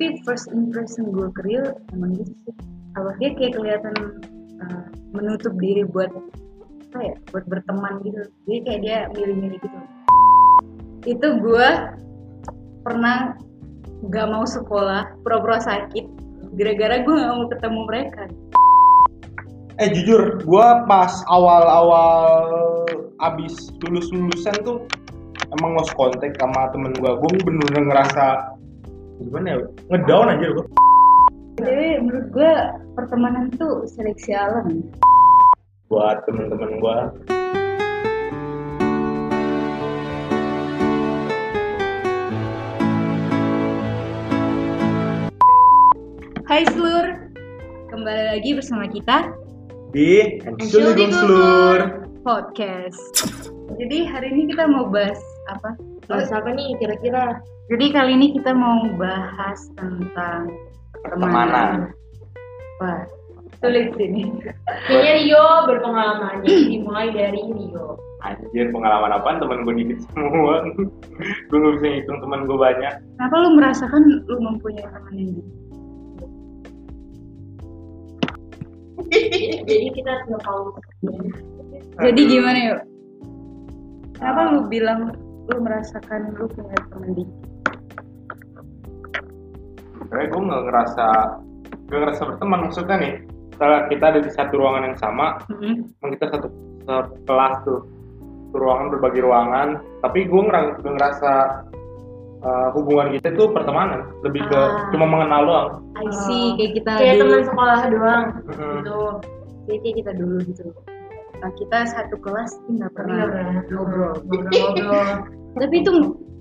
tapi first impression gue ke Rio emang gitu sih. Apa dia kayak kelihatan uh, menutup diri buat apa ya buat berteman gitu. Jadi kayak dia milih-milih gitu. Itu gue pernah gak mau sekolah pura-pura sakit gara-gara gue gak mau ketemu mereka. Eh jujur gue pas awal-awal abis lulus lulusan tuh emang lost kontak sama temen gue gue bener-bener ngerasa gimana ya ngedown aja gue jadi menurut gue pertemanan tuh seleksi alam. Buat temen-temen gue Hai seluruh, kembali lagi bersama kita di Ensuli Gongslur podcast. Jadi hari ini kita mau bahas apa? Bahas apa nih kira-kira? Jadi kali ini kita mau bahas tentang pertemanan. Wah, sulit ini. Kayaknya Rio berpengalaman, jadi dimulai dari Rio. Anjir pengalaman apaan temen gue dikit semua Gue gak bisa ngitung temen gue banyak Kenapa lu merasakan lu mempunyai teman yang gitu? jadi kita nggak tahu. Jadi gimana yuk? Kenapa lu bilang lu merasakan lu punya teman di Sebenernya gue gak ngerasa Gak ngerasa berteman maksudnya nih Setelah kita ada di satu ruangan yang sama. Emang kita satu, kelas tuh Satu ruangan berbagi ruangan Tapi gue ngerasa, gak ngerasa uh, hubungan kita itu pertemanan Lebih ke Ah. cuma mengenal doang I see, kayak kita Kayak dulu. teman sekolah doang. Mhm. Gitu. Kayak kayak kita dulu gitu. Nah, kita satu kelas nggak pernah nggak pernah ngobrol. Tapi itu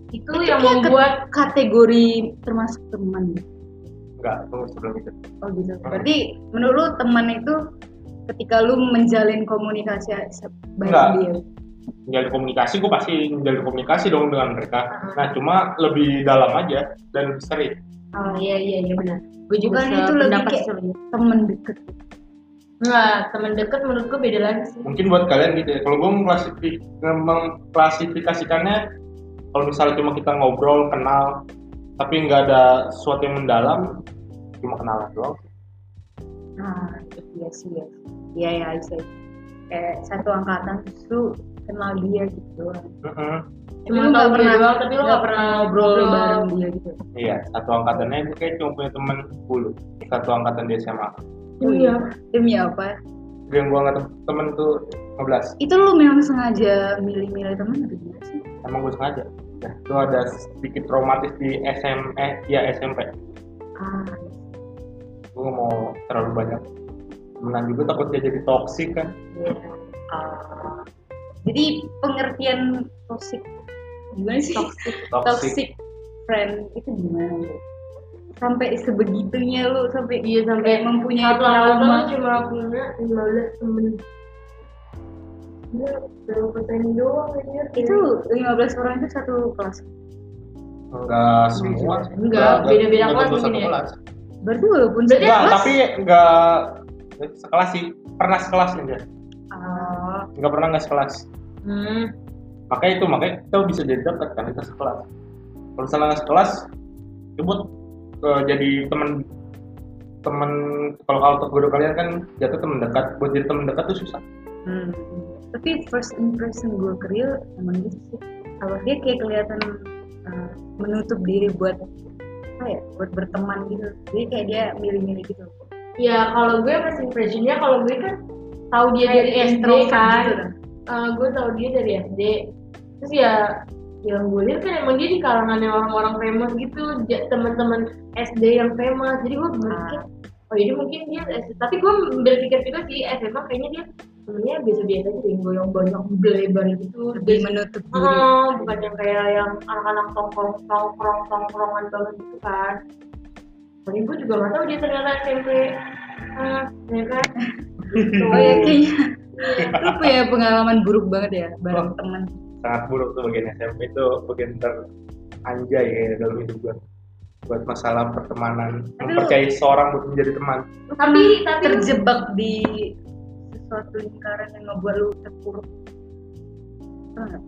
Itu yang membuat kategori termasuk teman. Enggak, tunggu sebelum itu Oh gitu. Berarti menurut lu teman itu ketika lu menjalin komunikasi baik Enggak. dia. Menjalin komunikasi, gue pasti menjalin komunikasi dong dengan mereka Nah cuma lebih dalam aja dan lebih sering Oh iya iya iya benar. Gue juga Bukan nih itu lebih kayak sebenarnya. temen deket. Enggak, teman dekat menurut gue beda lagi sih. mungkin buat kalian gitu ya kalau gue mengklasifi- mengklasifikasikannya kalau misalnya cuma kita ngobrol kenal tapi nggak ada sesuatu yang mendalam cuma kenalan doang Nah, iya sih ya. Iya ya, I see. Kayak satu angkatan lu kenal dia gitu doang. Mm-mm. Cuma lu nggak pernah doang, tapi lu nggak pernah ngobrol bareng dia gitu. iya satu angkatannya gue kayak cuma punya temen 10 satu angkatan di SMA Oh iya. Demi apa? yang gue nggak tem- temen tuh 15 Itu lu memang sengaja milih-milih teman atau gimana sih? emang gue sengaja ya, itu ada sedikit traumatis di SM eh ya SMP Ah, gue mau terlalu banyak temenan juga takut dia jadi toksik kan iya. Ah. Jadi pengertian toxic gimana sih? Toxic. toxic Toxic friend itu gimana? Sampai sebegitunya lu sampai Iya sampai mempunyai trauma. cuma punya 15 temen. Berapa persen doang aja. Itu 15 orang itu satu kelas. enggak semua sih. Enggak, beda-beda enggak kelas mungkin ya. kelas. Berarti walaupun Berarti Enggak, kelas, tapi enggak sekelas sih. Pernah sekelas aja. ah, Enggak pernah enggak sekelas. Hmm. Makanya itu, makanya kita bisa jadi dekat kan kita sekelas. Kalau misalnya nggak sekelas, coba eh, jadi teman teman kalau kalau guru kalian kan jatuh teman dekat buat jadi teman dekat tuh susah hmm. tapi first impression gue ke Rio emang gitu sih dia kayak kelihatan uh, menutup diri buat apa ya buat berteman gitu jadi kayak dia milih-milih gitu Ya kalau gue first impressionnya kalau gue kan tahu dia Kayak dari SD kan. gitu. Eh, gue tahu dia dari SD. Terus ya yang gue lihat kan emang dia di kalangan yang orang-orang famous gitu, teman-teman SD yang famous. Jadi gue berpikir, oh jadi mungkin dia SD. Tapi gue berpikir juga sih SMA kayaknya dia temennya biasa-biasa aja yang banyak belebar gitu. lebih menutup diri Oh, bukan yang kayak yang anak-anak tongkrong tongkrong tongkrongan banget gitu kan. Paling gue juga nggak tahu dia ternyata SMP. Ah, ya kan? Gitu. oh ya kayaknya lu punya pengalaman buruk banget ya bareng Oh. teman sangat buruk tuh bagian SMP itu bagian teranjay kayaknya dalam hidup gue buat masalah pertemanan Tapi lu- mempercayai seorang buat menjadi teman Tapi- pernah tapi- terjebak di sesuatu lingkaran yang ngebuat lu terpuruk Pernah nggak?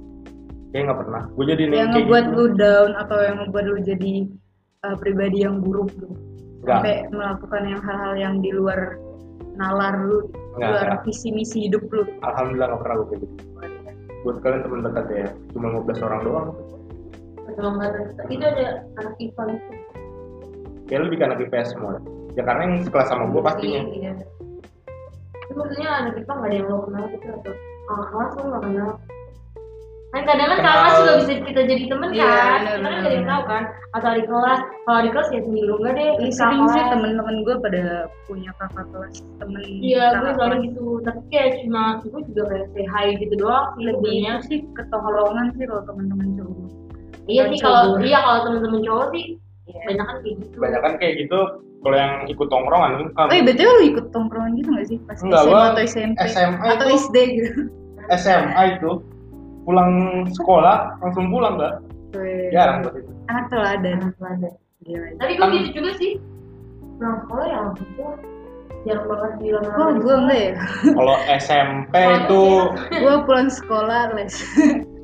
kayak nggak pernah gue jadi yang ngebuat gitu. lu down atau yang ngebuat lu jadi uh, pribadi yang buruk gitu Enggak. sampai melakukan yang hal-hal yang di luar nalar lu Enggak, luar enggak. visi misi hidup lu Alhamdulillah gak pernah gue kayak gitu. Buat kalian teman dekat ya, cuma 15 orang doang. Nggak. Tapi itu ada anak IPA itu. Kayak lebih ke anak IPS semua. Ya karena yang sekelas sama gue pastinya. Iya. Itu maksudnya anak IPA nggak ada yang lo kenal gitu atau kakak kelas lo nggak kenal. Kan kadang kan kakak kelas juga bisa kita jadi temen Iya, kan. benar, Kita kan ada yang tahu kan. Atau di kelas. Kalau di kelas ya seminggu enggak deh. Ih, kakak sering sih temen-temen gue pada punya kakak kelas temen Iya, gue selalu gitu. Tapi kayak cuma gue juga kayak say hi gitu doang sih lebih sebenarnya. itu sih ketongkrongan sih kalau temen-temen cowok Iya sih kalau iya kalau temen-temen cowok sih Iya. banyak kan kayak gitu. Banyak kan kayak gitu, kalau yang ikut tongkrongan kan Oh iya betul lu ikut tongkrongan gitu gak sih pas Enggak, SMA atau SMP SMA atau itu- SD gitu? SMA itu pulang sekolah langsung pulang gak? Weh, Jarang buat itu. Anak teladan. Anak teladan. Gila. Tapi gue Kan- gitu juga sih. Nah, sekolah ya itu jarang banget bilang Oh gue enggak ya. Kalau SMP itu gue pulang sekolah les.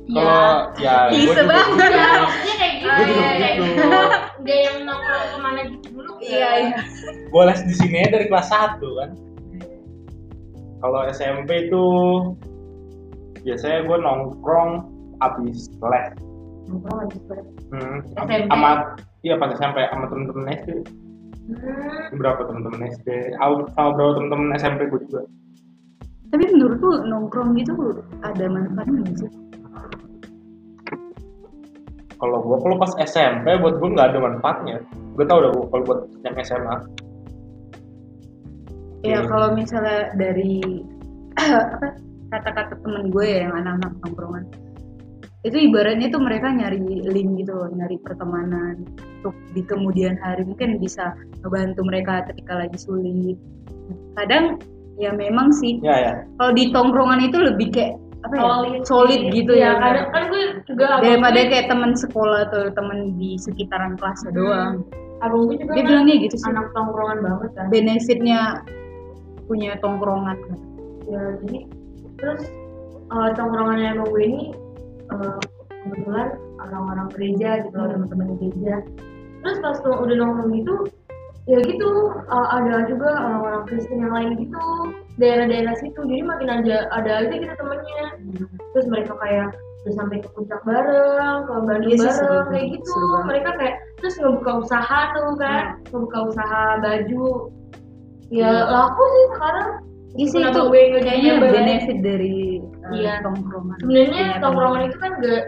kalau ya Ih, gue juga gitu. Iya, maksudnya kayak gitu. Gue juga gitu. Nggak yang nongkrong ke mana gitu dulu. Iya iya. Gue les di sini dari kelas 1 kan. Kalau SMP itu biasanya gue nongkrong abis les. Nongkrong aja sebenarnya. Hmm, SMP? sama iya pas SMP sama temen-temen SD. Hmm. Berapa temen-temen SD? Sama sama berapa temen-temen SMP gue juga. Tapi menurut lu nongkrong gitu ada manfaatnya nggak sih? Kalau gue kalau pas SMP buat gue nggak ada manfaatnya. Gue tau udah kalau buat yang SMA. Ya Oke. kalau misalnya dari apa kata-kata temen gue ya yang anak-anak tongkrongan itu ibaratnya tuh mereka nyari link gitu loh, nyari pertemanan untuk di kemudian hari mungkin bisa ngebantu mereka ketika lagi sulit. Kadang ya memang sih Ya ya. kalau di tongkrongan itu lebih kayak apa ya Solid, solid gitu ya, kadang kan gue juga daripada gue, kayak teman sekolah atau teman di sekitaran kelasnya Hmm. doang. abang gue juga Dia kan bilangnya gitu sih. anak tongkrongan banget kan. Benefitnya punya tongkrongan. ya jadi terus uh, tongkrongannya emang gue ini uh, kebetulan orang-orang gereja gitu loh teman-teman gereja terus pas tuh udah nongkrong gitu ya gitu uh, ada juga orang-orang Kristen yang lain gitu daerah-daerah situ jadi makin aja ada aja gitu temennya terus mereka kayak udah sampai ke puncak bareng ke Bandung Iya sih, seru bareng tuh. kayak gitu Seru mereka kayak terus ngebuka usaha tuh kan ngebuka usaha baju ya Iya. laku sih sekarang Iya sih Kenapa itu gue nyoba? benefit dari uh, Iya. tongkrongan. sebenarnya tongkrongan itu kan gak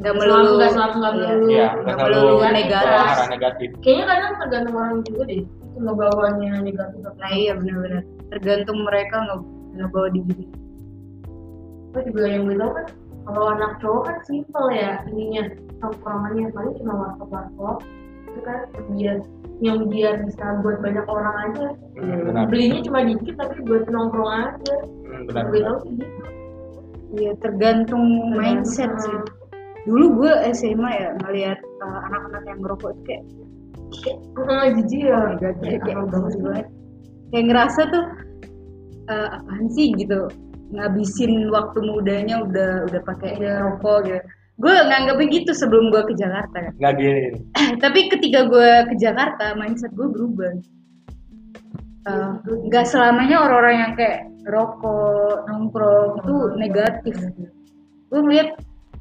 nggak selalu melulu nggak selalu nggak melulu Iya, nggak melulu selalu negatif. arah negatif. kayaknya kadang tergantung orang juga deh itu ngebawanya negatif atau Nah iya benar-benar tergantung mereka nge ngebawa diri. Gue juga yang gue tau kan kalau anak cowok kan simple ya ininya tongkrongannya paling cuma warkop warkop itu kan biar yang biar bisa buat banyak orang aja Hmm, benar. belinya cuma dikit tapi buat nongkrong aja Hmm, benar. gue benar. tau sih gitu Iya tergantung mindset sih. Dulu gue SMA ya ngelihat uh, anak-anak yang ngerokok itu kayak ah jijik ya Kayak kayak. Kayak ngerasa tuh uh, apaan sih gitu ngabisin waktu mudanya udah udah pakai Iya. rokok gitu. Gue nganggapnya gitu sebelum gue ke Jakarta kan. Nggak gini. tapi ketika gue ke Jakarta mindset gue berubah Eh, nggak selamanya orang-orang yang kayak rokok nongkrong itu negatif gue ngeliat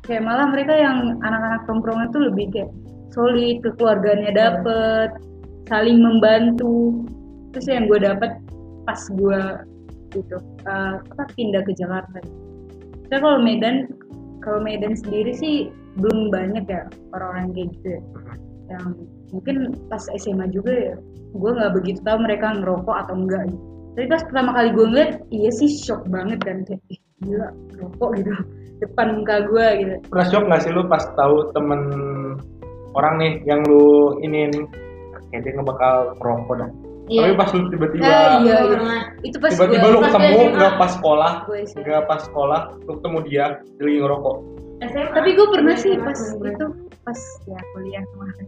kayak malah mereka yang anak-anak tongkrongan tuh lebih kayak solid kekeluarganya dapet saling membantu. Terus yang gue dapet pas gue gitu apa pindah ke Jakarta. Saya kalau Medan kalau Medan sendiri sih belum banyak ya orang-orang kayak gitu ya. Yang mungkin pas SMA juga ya gue nggak begitu tahu mereka ngerokok atau enggak gitu. tapi pas pertama kali gue ngeliat iya sih shock banget kan kayak gila ngerokok gitu depan muka gue gitu Pernah shock nggak sih lu pas tahu temen orang nih yang lu ini kayak dia ngebakal merokok dah. Iya. Tapi pas lu tiba-tiba Nah, iya, iya. Itu pas tiba-tiba lu ketemu nggak pas sekolah, gue sih nggak pas sekolah, lu ketemu dia dia lagi ngerokok. SMA. tapi gue pernah sih SMA, pas itu pas ya kuliah kemarin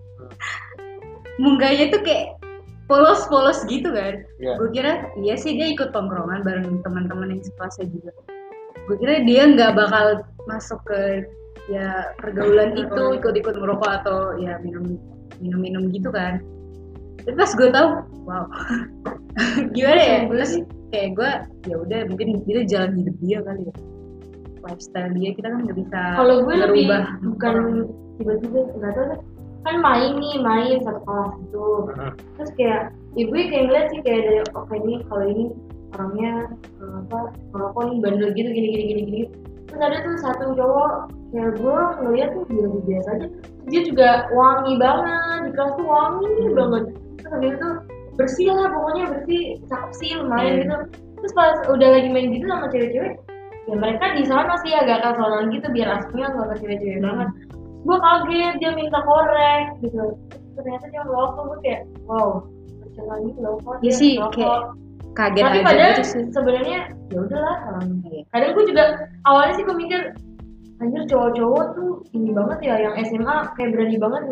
munggahnya tuh kayak polos-polos gitu kan Iya. gue kira iya sih dia ikut tongkrongan bareng teman-teman yang sekelasnya juga gue kira dia nggak bakal masuk ke ya pergaulan itu ikut-ikut merokok atau ya minum minum-minum gitu kan. Tapi pas gue tahu wow. Gimana ya? Terus kayak gue ya udah mungkin itu jalan hidup dia kali ya. Lifestyle dia kita kan nggak bisa kalau gue lebih bukan tiba-tiba nggak tahu deh. kan main nih main satu kelas itu Mhm. terus kayak ibu kayak ngeliat sih kayak dari oke ini kalau ini orangnya apa merokok nih bandel gitu gini gini gini gini. Terus ada tuh satu cowok kayak gue ngeliat tuh biasa biasa aja. Dia juga wangi banget di kelas tuh wangi banget. Terus habis itu bersih lah pokoknya bersih cakep sih lumayan Iya. gitu. Terus pas udah lagi main gitu sama cewek-cewek ya mereka di sana sih agak kasonan gitu biar asiknya nggak ke cewek-cewek banget. Gue kaget dia minta korek gitu. Ternyata dia ngerokok gue kayak wow percaya gitu loh kok ya dia sih kayak kaget tapi aja padahal gitu sih. sebenarnya ya udahlah um, Iya. kadang gue juga awalnya sih gue mikir anjir cowok-cowok tuh ini banget ya yang SMA kayak berani banget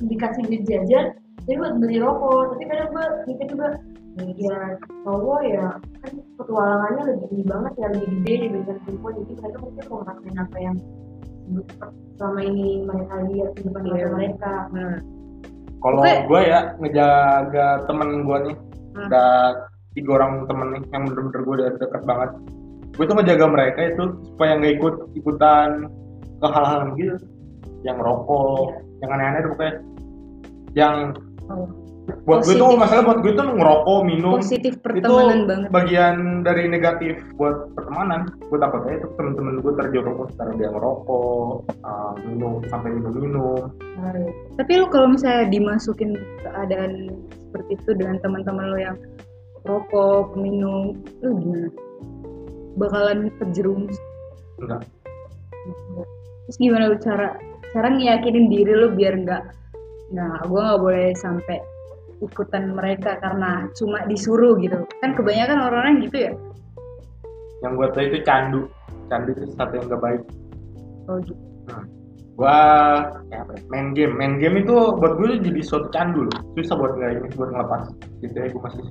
dikasih duit jajan jadi buat beli rokok. Tapi kadang gue mikir juga ya cowok ya kan petualangannya lebih ini banget ya lebih gede dibandingkan perempuan. Jadi mereka mungkin mau ngerasain apa yang selama ini mereka lihat di depan mata Iya. mereka. Nah, Kalau gue ya ngejaga temen gue nih, Hmm. ada tiga orang temen nih yang bener-bener gue udah deket banget. Gue tuh ngejaga mereka itu supaya nggak ikut ikutan ke hal-hal gitu, yang rokok, yang aneh-aneh tuh pokoknya. Yang oh, buat gue tuh Positif. masalah buat gue tuh ngerokok, minum positif itu pertemanan banget bagian dari negatif buat pertemanan. Gue takutnya itu temen-temen gue terjerumus karena dia ngerokok, uh, minum sampai minum-minum. Tapi lu kalau misalnya dimasukin keadaan seperti itu dengan teman-teman lo yang rokok peminum lu gimana? Bakalan terjerumus? Enggak. terus gimana lu cara cara ngiyakinin diri lu biar nggak nggak gue nggak boleh sampai ikutan mereka karena cuma disuruh gitu. Kan kebanyakan orang-orang gitu ya? Yang gue tahu itu candu. Candu itu sesuatu yang gak baik. oh gitu. Gua ya apa ya, main game. Main game itu buat gue jadi suatu candu loh. Susah buat nggak ini buat ngelepas. Gitu ya gue masih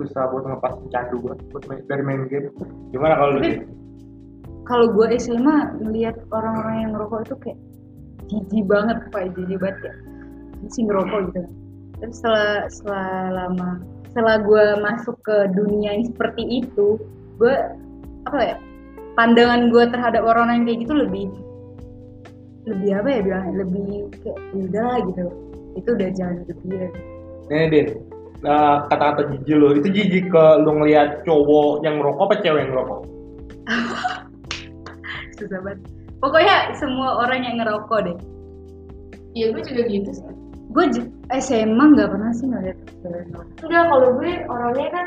susah buat ngelepas candu gue buat main, dari main game. Gimana kalau lu kalau gue SMA ngelihat orang-orang yang ngerokok itu kayak jijik banget pak. Jijik banget ya sih ngerokok gitu. Terus setelah setelah lama setelah gue masuk ke dunia yang seperti itu gue apa ya pandangan gue terhadap orang yang kayak gitu lebih lebih apa ya bilang lebih kayak "Ya udah lah gitu. Itu udah jalan hidup dia nih din nah, kata-kata jijik lo itu jijik ke lu ngeliat cowok yang ngerokok apa cewek yang ngerokok? Susah banget. Pokoknya semua orang yang ngerokok deh. Iya gue juga gitu sih. Gue j- SMA nggak pernah sih ngeliat enggak kalau gue orangnya kan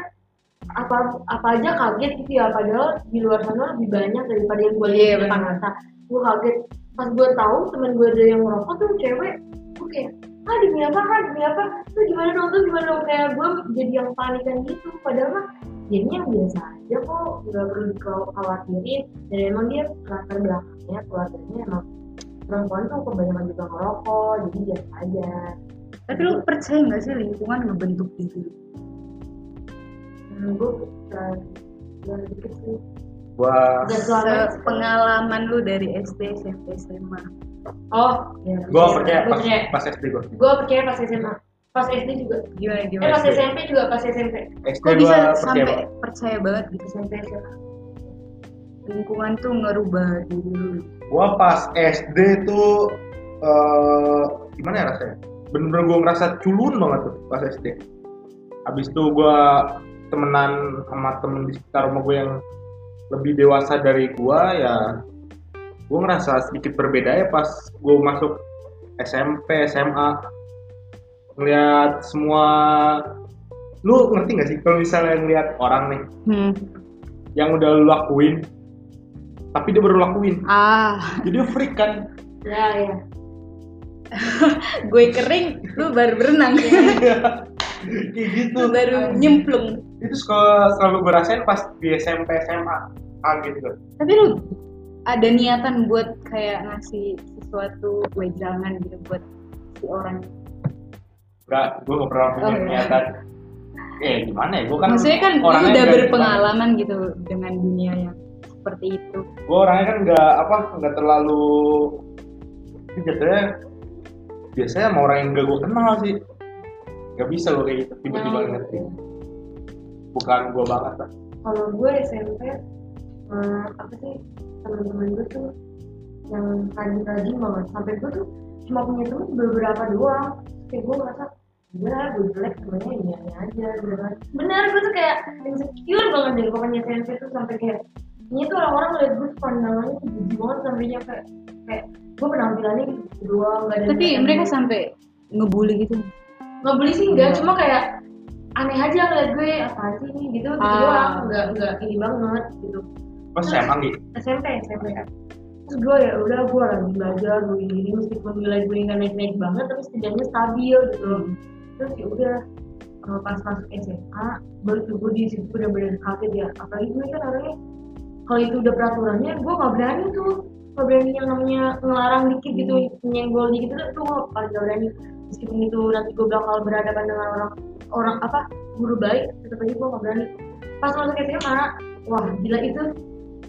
apa apa aja kaget gitu ya. Padahal di luar sana lebih banyak daripada yang gue lihat Iya, di depan benar. mata. Gue kaget. Pas gue tahu temen gue ada yang ngerokok tuh cewek gue kayak ah demi apa ah demi apa? Tuh gimana dong? Tuh gimana dong? Kayak gue jadi yang panikan gitu. Padahal mah jadinya yang biasa aja kok. Nggak perlu dikhawatirin. Dan emang dia latar belakangnya keluarganya emang perempuan tuh kebanyakan juga ngerokok jadi biasa aja. Tapi lu percaya nggak sih lingkungan ngebentuk diri? hmm, gue yang dikit sih dan selama Pengalaman lu dari SD, SMP, SMA. Oh ya gua percaya gue pas, percaya pas SD gua gue percaya pas SMA pas SD juga Gimana eh gimana? pas SD. SMP juga pas SMP SD Kok gua bisa percaya sampai banget. percaya banget gitu? SMP SMA Lingkungan tuh ngerubah diri lu. gua pas SD tuh eh gimana ya rasanya bener-bener gua ngerasa culun banget tuh pas SD habis itu gua temenan sama temen di sekitar rumah gue yang lebih dewasa dari gua ya gua ngerasa sedikit berbeda ya pas gua masuk SMP SMA ngeliat semua lu ngerti gak sih kalau misalnya ngeliat orang nih? Hmm. yang udah lu lakuin tapi dia baru lakuin. Ah, jadi dia freak kan? Ya ya. Gue kering, lu baru berenang. kayak gitu. Lu baru nyemplung. itu suka selalu gue rasain pas di SMP SMA kaget gue Tapi lu ada niatan buat kayak ngasih sesuatu wejangan gitu buat si orang. nggak gue gak pernah punya Oh, iya. niatan. Eh gimana ya? Gue kan Maksudnya kan orangnya udah nggak berpengalaman gitu dengan dunia yang seperti itu. gue orangnya kan nggak apa nggak terlalu jatuhnya biasanya sama orang yang gak gue kenal sih. Gak bisa lo kayak gitu tiba-tiba Yang- ngerti. bukan gue banget lah. Kalau gue SMP eh, apa sih teman-teman gue tuh yang rajin-rajin banget. Sampai gue tuh cuma punya temen beberapa doang. Kayak gue ngerasa ya gue jelek semuanya ini aja gitu kan. Bener gue tuh kayak insecure banget deh pokoknya SMP tuh sampai kayak ini tuh orang-orang ngeliat gue pandangannya tuh jijik banget. Sampainya kayak kayak gue penampilannya gitu doang gak ada Tapi mereka sampai ngebully gitu. beli sih enggak cuma kayak aneh aja ngeliat gue apa sih ini? Gitu gitu Ah. doang. Nggak nggak ini banget gitu pas emang gitu? SMP SMP terus gue ya udah gue lagi belajar gue ini meskipun nilai gue nggak naik naik banget tapi setidaknya stabil gitu. Terus ya udah eh, pas masuk SMA baru tuh gue di situ udah bener kaget ya. Apalagi gue kan orangnya kalau itu udah peraturannya gue nggak berani tuh. Nggak berani yang namanya ngelarang dikit gitu nyenggol dikit itu tuh gue paling gak berani. Meskipun itu nanti gue bakal berhadapan dengan orang orang apa guru baik tetap aja gue nggak berani. Pas masuk SMA wah gila itu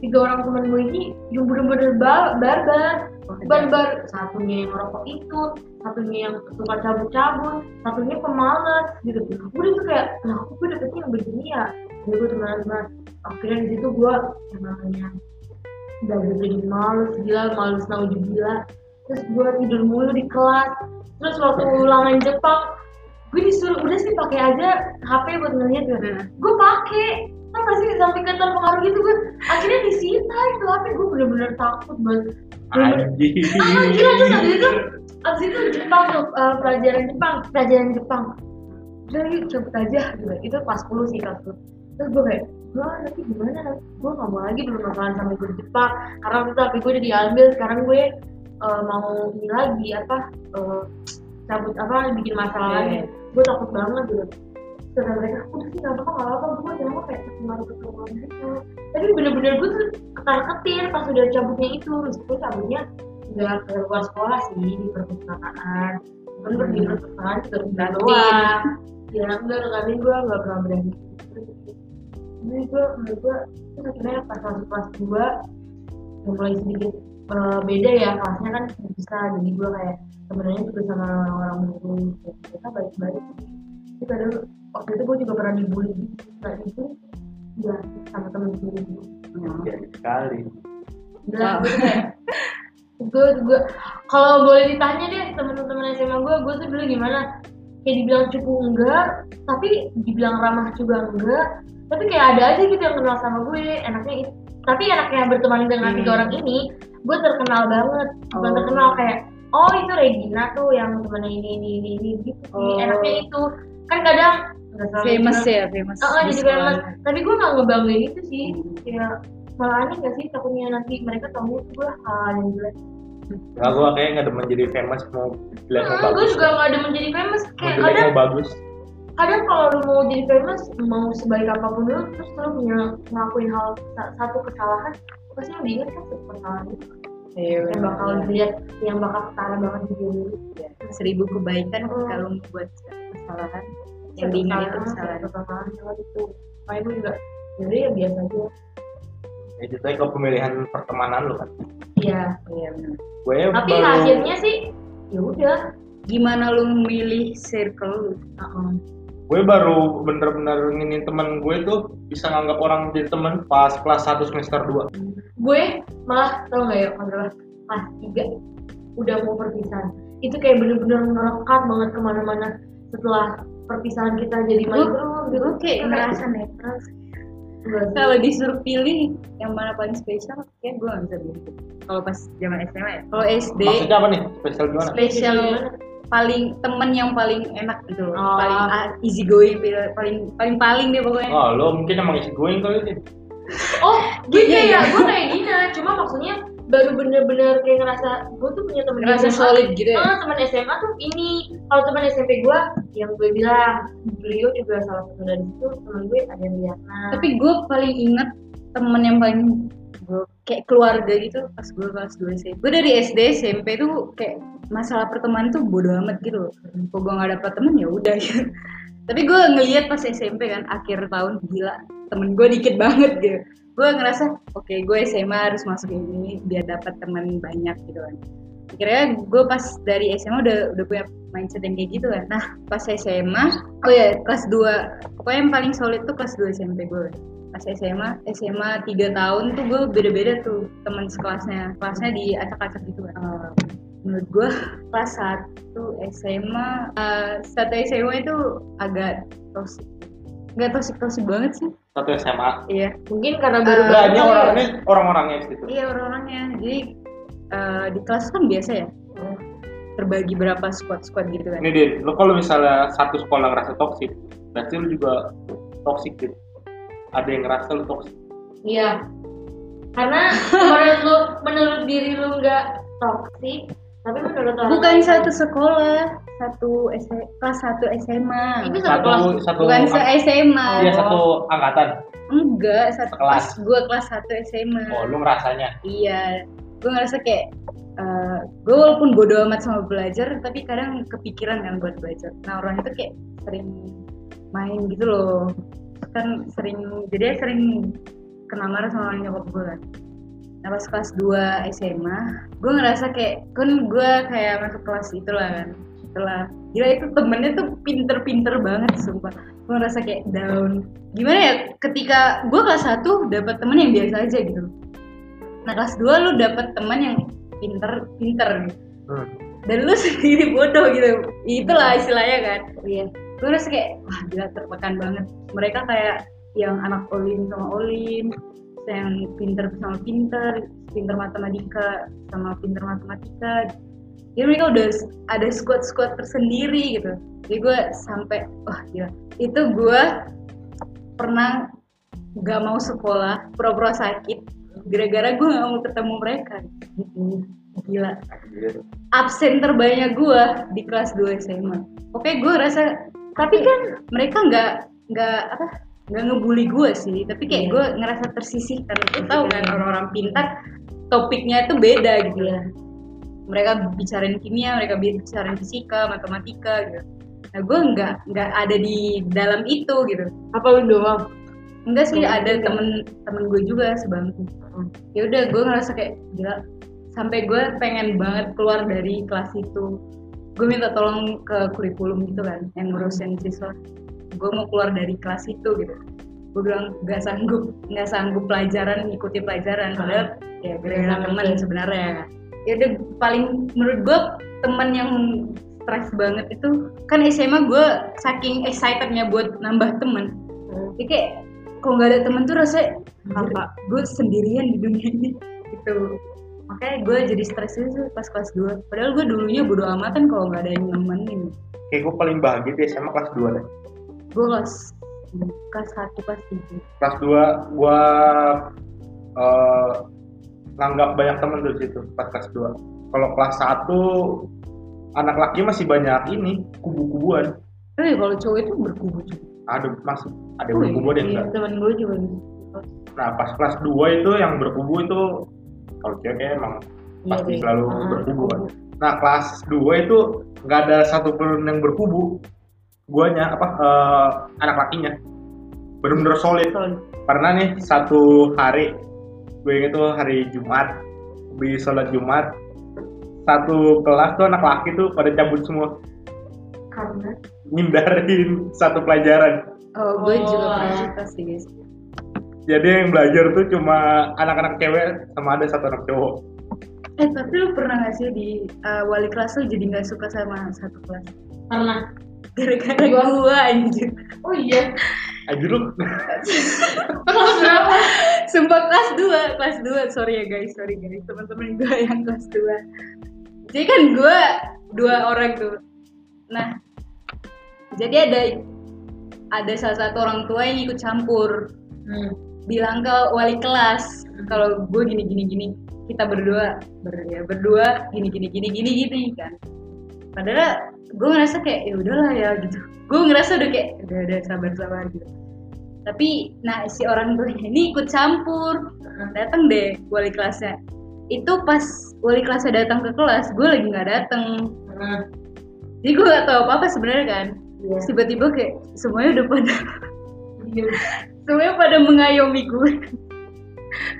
tiga orang teman gue ini yang bener-bener ba- barbar. Barbar satunya yang merokok itu satunya yang suka cabut-cabut satunya pemalas gitu. Gue tuh kayak nah aku gue dapetnya yang begini ya. Jadi gue teman-teman akhirnya di situ gue namanya belajar jadi males gila males gila terus gue tidur mulu di kelas. Terus waktu ulangan Jepang gue disuruh udah sih pakai aja HP buat ngeliat gitu. Gue pakai kan masih sampai ke terpengaruh gitu gue akhirnya disita itu HP gue bener-bener takut banget anjing. Ah gila terus abis itu abis itu Jepang tuh eh, pelajaran Jepang pelajaran Jepang. Udah yuk cabut aja. Gitu itu pas 10 sih kelas 10 terus gue kayak gue nanti gimana gue gak mau lagi belum masalah sama gue di Jepang. Karena waktu itu HP gue udah diambil. Sekarang gue eh, mau ini lagi apa eh, cabut apa bikin masalah lagi. Iya. gue takut banget gitu terus mereka udah sih gak apa-apa gak apa-apa. Gue jangan kayak kemarin ketemu gitu tapi bener-bener gue tuh ketar ketir pas udah cabutnya itu. Meskipun cabutnya nggak ke luar sekolah sih di perpustakaan. Cuman pergi Hmm. perpustakaan juga udah Kantin. doang. Ya enggak kali gue nggak pernah berani. Jadi gue menurut gue terus akhirnya pas masuk kelas dua udah mulai sedikit eh, beda ya kelasnya kan bisa. Jadi gue kayak sebenarnya juga sama orang baru kita baik-baik kadang waktu itu gue juga pernah dibully. Nggak dibully ya sama temen sendiri jadi sekali. Bilang gue kayak gue gue kalau boleh ditanya deh temen-temen SMA gue gue tuh dulu gimana? Kayak dibilang cupu enggak tapi dibilang ramah juga enggak tapi kayak ada aja gitu yang kenal sama gue enaknya itu. Tapi enaknya berteman dengan Hmm. tiga orang ini gue terkenal banget. Oh. terkenal kayak oh itu Regina tuh yang temennya ini ini ini, ini gitu sih. Oh. enaknya itu. Kan kadang Famous ya, famous. Oh, di jadi famous. Tapi gue gak ngebanggain itu sih. Kayak malah aneh gak sih takutnya nanti mereka tahu gue hal yang jelek. Nah, gue kayaknya nggak demen jadi famous mau dilihat mau Hmm, gue bagus. juga gak ada menjadi famous. Mau Kayak dilihat kadang, mau bagus. kadang kalau lu mau jadi famous, mau sebaik apa pun lu, terus lu punya ngelakuin hal sa- satu kesalahan, pasti yang diingat kan satu kesalahan itu. Iya, Yang benar. bakal dilihat, yang bakal ketara banget di diri lu. seribu kebaikan Hmm. kalau membuat kesalahan yang diingat itu kesalahan. Satu kesalahan yang itu. Makanya gue juga, jadi ya biasa aja. Ya itu ke pemilihan pertemanan lu kan. Iya. Iya benar. Gue Tapi baru hasilnya sih, ya udah. Gimana lu memilih circle lu? Heeh. gue baru bener-bener nginin temen gue tuh bisa nganggap orang jadi temen pas kelas 1 semester 2 gue malah tau gak ya adalah kelas tiga udah mau perpisahan itu kayak bener-bener ngerekat banget ke mana-mana setelah perpisahan kita jadi main gitu Gue kayak ngerasa netral. Kalau disuruh pilih yang mana paling spesial, kayak gue gak bisa pilih. Kalau pas zaman SMA ya. Kalau SD, maksudnya apa nih spesial gimana spesial paling temen yang paling enak gitu loh. Oh. Paling ah, easy going, paling paling paling deh pokoknya. oh lo mungkin emang isi going kali ini oh gitu Iya, ya iya. gue kayak gini cuma maksudnya baru bener-bener kayak ngerasa gue tuh punya temen Ngerasa SMA. solid gitu ya? Ah, teman SMA tuh ini kalau teman SMP gue yang gue bilang beliau juga salah satu dari itu teman gue ada yang Vietnam Tapi gue paling inget temen yang paling gue kayak keluarga gitu pas gue kelas 2 SMP. Gue dari SD SMP tuh kayak masalah pertemanan tuh bodo amat gitu loh. Kalau gue nggak dapet temen ya udah gitu. Tapi gue ngeliat pas SMP kan akhir tahun gila temen gue dikit banget gitu. Gue ngerasa oke gue SMA harus masuk ini biar dapat teman banyak gitu kan. Kira gue pas dari SMA udah udah punya mindset yang kayak gitu kan. Nah pas SMA, oh ya kelas 2 pokoknya yang paling solid tuh kelas 2 SMP gue. Pas SMA, SMA 3 tahun tuh gue beda-beda tuh teman sekelasnya. Kelasnya di acak-acak gitu kan. Menurut gue kelas 1 SMA, eh, satu SMA itu agak toxic. Nggak toxic-toxic banget sih. Satu SMA. Iya. Mungkin karena baru Eh, Banyak iya. orangnya orang-orangnya di situ. Iya orang-orangnya. Jadi eh, di kelas kan biasa ya. Terbagi berapa squad-squad gitu kan. Ini Din, lo kalau misalnya satu sekolah ngerasa toksik, berarti lu juga toksik Din. Ada yang ngerasa lu toksik. Iya. Karena menurut lu, menurut diri lu nggak toksik, tapi menurut orang Bukan satu sekolah, satu S- kelas satu SMA. Itu satu kelas. Satu satu Bukan se SMA. Iya satu angkatan. Enggak, satu kelas. Gue kelas satu SMA. Oh, lu ngerasanya. Iya. Gue ngerasa kayak gue walaupun bodo amat sama belajar, tapi kadang kepikiran kan buat belajar. Nah orang itu kayak sering main gitu loh. Kan sering, jadi sering kena marah sama nyokap gue kan. Nah pas kelas 2 SMA, gue ngerasa kayak, kan gue kayak masuk kelas itulah kan. Setelah, gila itu temennya tuh pinter-pinter banget sumpah. Gue ngerasa kayak down. Gimana ya, ketika gue kelas 1 dapet temen yang biasa aja gitu. Nah kelas 2 lu dapet teman yang pinter-pinter gitu. Hmm. Dan lu sendiri bodoh gitu. Itulah istilahnya kan. Iya. Gue ngerasa kayak, wah gila tertekan banget. Mereka kayak yang anak olim sama olim, yang pinter sama pinter, pinter matematika sama pinter matematika. Jadi mereka udah ada squad-squad tersendiri gitu. Jadi gue sampai, wah gila. Itu gue pernah gak mau sekolah, pura-pura sakit, gara-gara gue gak mau ketemu mereka. Gila. Absen terbanyak gue di kelas 2 SMA. Oke, gue rasa, tapi kan mereka nggak nggak apa nggak ngebully gue sih tapi kayak Iya. gue ngerasa tersisihkan gue tahu kan orang-orang pintar topiknya itu beda gitu ya mereka bicarain kimia mereka bicarain fisika matematika gitu. Nah gue nggak nggak ada di dalam itu gitu. Apa lu doang? enggak sih Iya, ada iya. temen temen gue juga sebangku ya udah gue ngerasa kayak gila. Sampai gue pengen banget keluar dari kelas itu. Gue minta tolong ke kurikulum gitu kan yang ngurusin siswa. Gue mau keluar dari kelas itu gitu. Gue bilang nggak sanggup nggak sanggup pelajaran ngikuti pelajaran. Padahal ya gara-gara teman ngerti. sebenarnya ya udah paling menurut gue teman yang stres banget itu kan SMA gue saking excitednya buat nambah temen. Jadi kayak kalau nggak ada temen tuh rasanya apa? Gue sendirian di dunia ini. Gitu. Makanya gue jadi stres itu pas kelas 2 padahal gue dulunya bodo amatan kalau nggak ada yang nemenin. Kayak gue paling bahagia di SMA kelas 2 deh. gue kelas kelas satu kelas tiga Kelas 2 gua eh nganggap banyak temen di situ pas kelas 2. Kalau kelas 1 anak laki masih banyak ini kubu-kubuan. tapi kalau cowok itu berkubu juga Ada masih ada Oh, berkubu ada yang Iya, enggak. temen gue juga gitu. Nah, pas kelas 2 itu yang berkubu itu kalau cewek kayak emang Iya, pasti deh. selalu Ah, berkubu kan. Nah, kelas 2 itu nggak ada satupun yang berkubu. Guanya apa eh, anak lakinya. Bener-bener solid. Solid. Pernah nih satu hari gue inget tuh hari Jumat di sholat Jumat satu kelas tuh anak laki tuh pada cabut semua. Karena? Ngindarin satu pelajaran. Oh gue Oh. juga pernah cerita sih guys. Jadi yang belajar tuh cuma anak-anak cewek sama ada satu anak cowok. Eh tapi lu pernah gak sih di uh, wali kelas lu jadi nggak suka sama satu kelas? Karena gara-gara Gua- gue anjir oh iya aja lu kelas berapa Sumpah kelas 2, kelas 2. Sorry ya guys, sorry guys. Teman-teman gue yang kelas 2. Jadi kan gue dua orang tuh. Nah, jadi ada ada salah satu orang tua yang ikut campur. hmm. Bilang ke wali kelas kalau gue gini gini gini kita berdua ber, ya, berdua gini gini gini gini gini kan. Padahal gue ngerasa kayak ya udahlah ya gitu. Gue ngerasa udah kayak udah udah sabar sabar gitu. Tapi nah si orang tuanya ini ikut campur. Datang deh wali kelasnya. Itu pas wali kelasnya datang ke kelas gue lagi nggak datang Nah, jadi gue gak tahu apa apa sebenarnya kan. Iya. Terus tiba-tiba kayak semuanya udah pada Iya. semuanya pada mengayomi gue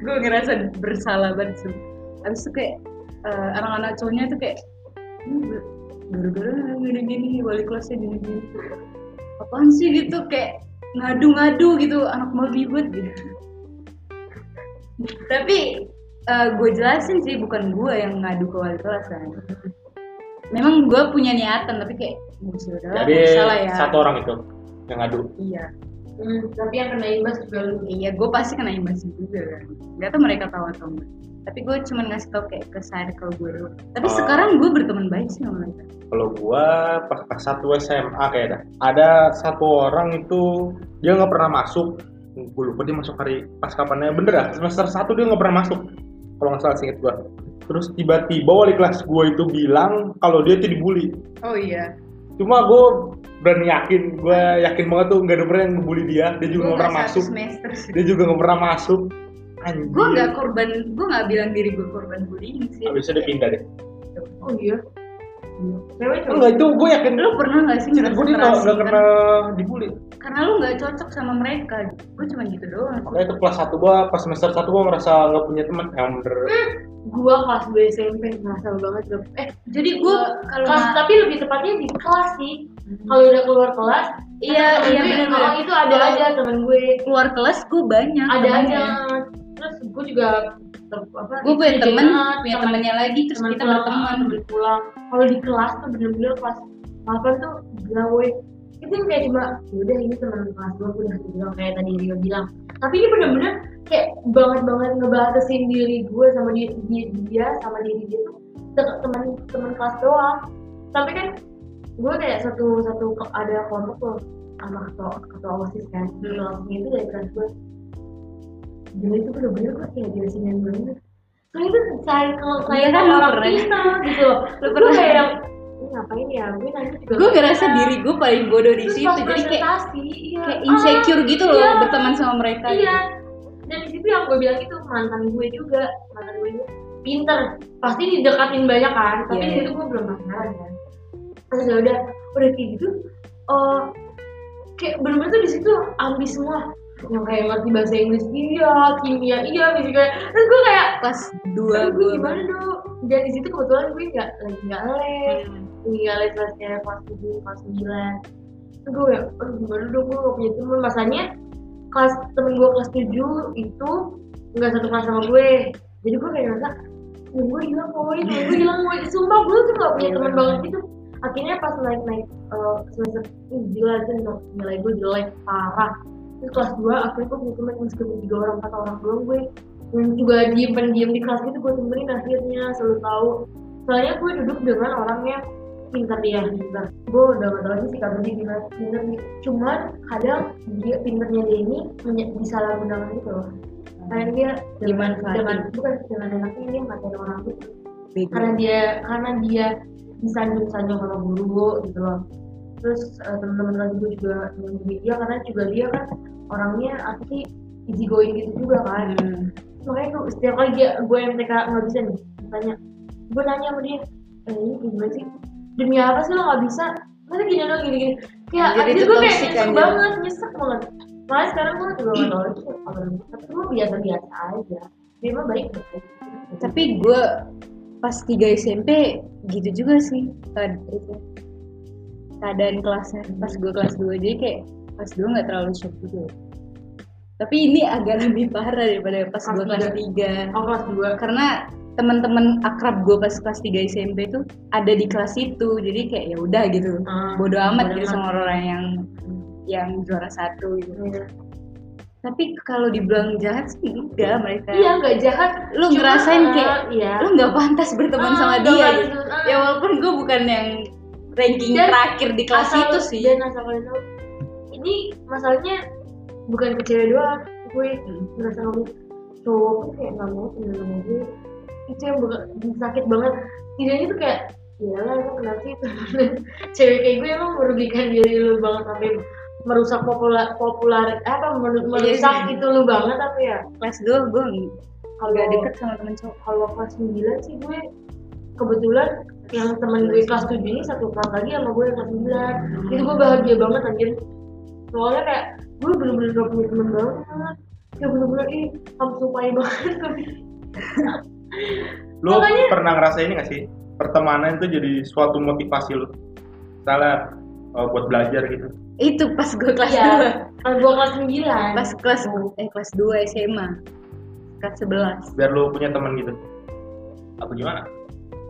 gue ngerasa bersalah banget sih abis itu kayak eh, anak-anak cowoknya tuh kayak "Hmm, gara-gara gini-gini wali kelasnya gini-gini. Apaan sih gitu kayak ngadu-ngadu gitu anak babi banget gitu. Tapi gue jelasin sih bukan gue yang ngadu ke wali kelas kan. Memang gue punya niatan tapi kayak "Oh, sudah Jadi salah ya. satu orang itu yang ngadu. iya Hmm, tapi yang kena imbas juga lu. iya gue pasti kena imbasnya juga kan nggak tahu mereka tahu atau enggak tapi gue cuma ngasih tau kayak ke circle gue doang tapi Oh. sekarang gue berteman baik sih sama mereka Kalau gua pas kelas satu SMA kayak dah. Ada satu orang itu dia nggak pernah masuk. Gue lupa dia masuk hari pas kapannya bener ya semester satu dia nggak pernah masuk. Kalau nggak salah singkat gua. Terus tiba-tiba wali kelas gua itu bilang kalau dia tuh dibully. oh iya Cuma gue berani yakin, gue yakin banget tuh nggak ada pernah yang ngebully dia. Dia juga nggak pernah masuk. semester sih Dia juga nggak pernah masuk. Anjir. gue nggak korban gue nggak bilang diri gue korban bullying sih Habisnya dia pindah deh. Oh iya. Cewek cowok. Enggak itu gue yakin lu pernah nggak sih gue ngerasa dia nggak nggak kan? kena dibully. karena lu nggak cocok sama mereka gue cuma gitu doang Makanya itu kelas 1 gua pas semester 1 gua merasa nggak punya teman yang bener. Gua kelas 2 SMP ngerasa banget bro. Eh, jadi gue kalau kelas tapi lebih tepatnya di kelas sih. Kalau udah keluar kelas, Iya, temen iya, gue, bener-bener. oh, itu ada Kalau- aja temen gue. keluar kelas gue banyak Ada aja. Terus gue juga? Gue punya temen punya temen- temennya lagi terus teman kita berteman teman pulang. Kalau di kelas tuh bener-bener kelas 8 tuh woi. Itu kayak cuma yaudah ini teman kelas gue udah bilang kayak tadi Rio bilang. Tapi ini bener-bener kayak banget banget ngebatasin diri gue sama dia, dia, dia sama diri dia tuh teman teman kelas doang. Tapi kan gue kayak satu satu ada kelompok tuh sama ketua ketua osis kan. Hmm. Ketua osisnya itu dari kelas gue. Jadi itu bener-bener kok kayak jelasin banget. Soalnya itu saya kalau saya kan, kan orang pintar gitu loh. Lu pernah. kayak yang ngapain ya? Gue nanya juga. gue nggak ngerasa diri gue paling bodoh di situ jadi kayak iya. kayak insecure Ah, gitu loh iya. berteman sama mereka Iya. Dan di situ yang gue bilang itu mantan gue juga, mantan gue juga pinter. Pasti didekatin banyak kan, tapi Iya, di situ gue belum pacaran kan. Terus ya udah, udah kayak gitu. eh kayak bener-bener tuh di situ ambis semua yang kayak ngerti bahasa Inggris iya, kimia iya, fisika. Terus gue kayak pas dua gue gimana dong? Dan di situ kebetulan gue nggak lagi nggak les, lagi nggak les kayak kelas tujuh, kelas sembilan. Terus gue kayak, aduh gimana dong gue gak punya teman. Masanya kelas temen gue kelas tujuh itu nggak satu kelas sama gue. Jadi gue kayak ngerasa, temen gue hilang temen gue hilang woy. Sumpah gue tuh gak punya Iya, teman bener. banget gitu. Akhirnya pas naik naik eh, semester ini gila aja nilai gue jelek parah. Terus kelas 2 akhirnya gue punya teman meskipun tiga orang empat orang doang gue. Yang juga diem pendiam di kelas gitu gue temenin akhirnya selalu tahu. Soalnya gue duduk dengan orang yang pintar dia pintar gue udah gak tau lagi sih kamu dia gimana pintar nih. Cuman kadang dia pintarnya dia ini disalahgunakan gitu loh. Karena dia dengan dengan bukan dengan enaknya dia ngatain orang gitu karena dia karena dia disanjung-sanjung sama guru gitu loh terus eh, teman-teman lagi gue juga nungguin dia karena juga dia kan orangnya apa sih easy going gitu juga kan. Hmm. makanya tuh setiap kali dia gue MTK nggak bisa nih tanya gue nanya sama dia eh ini gimana sih? Demi apa sih lo nggak bisa? Masa gini dong gini gini. Kayak Jadi itu gue kayak nyesek banget nyesek banget. Makanya sekarang gue juga nggak tahu lagi apa tapi gue biasa biasa aja. Dia mah baik baik tapi gue pas 3 SMP gitu juga sih. Itu. Keadaan kelasnya pas gue kelas 2 jadi kayak kelas 2 nggak terlalu shock gitu tapi ini agak lebih parah daripada pas gue Kelas kelas 3 oh kelas dua karena teman-teman akrab gue pas kelas 3 SMP tuh ada di kelas itu jadi kayak ya udah gitu Ah, bodoh amat gitu sama orang yang yang juara satu gitu Iya. tapi kalau dibilang jahat sih enggak mereka Iya nggak jahat. lu Cuma, ngerasain kayak iya. lu nggak pantas berteman Ah, sama dia gitu. ah. ya walaupun gue bukan yang ranking Dan terakhir di kelas Asal- itu sih Dan asal kalian tahu, ini masalahnya bukan ke cewek doang. Gue Hmm. merasa ngomong cowok pun kayak nggak mau temen sama gue. Itu yang bukan sakit banget. Tidaknya tuh kayak Iyalah emang kenapa sih cewek kayak gue emang merugikan diri lu banget sampai merusak popular populer apa Iya merusak itu lu banget tapi ya kelas 2 gue kalau deket sama temen cowok kalau kelas 9 sih gue kebetulan yang temen gue kelas 7 ini satu kelas lagi sama gue yang kelas 9 itu gue bahagia banget anjir. Soalnya kayak gue bener-bener gak punya temen banget. Kayak bener-bener ih kamu supai banget. Lu Makanya- pernah ngerasa ini gak sih? Pertemanan itu jadi suatu motivasi lu. Misalnya eh, buat belajar gitu. Itu pas gue kelas Iya. 2 Pas gua kelas 9 pas kelas eh kelas 2 SMA kelas 11 biar lu punya teman gitu. Apa gimana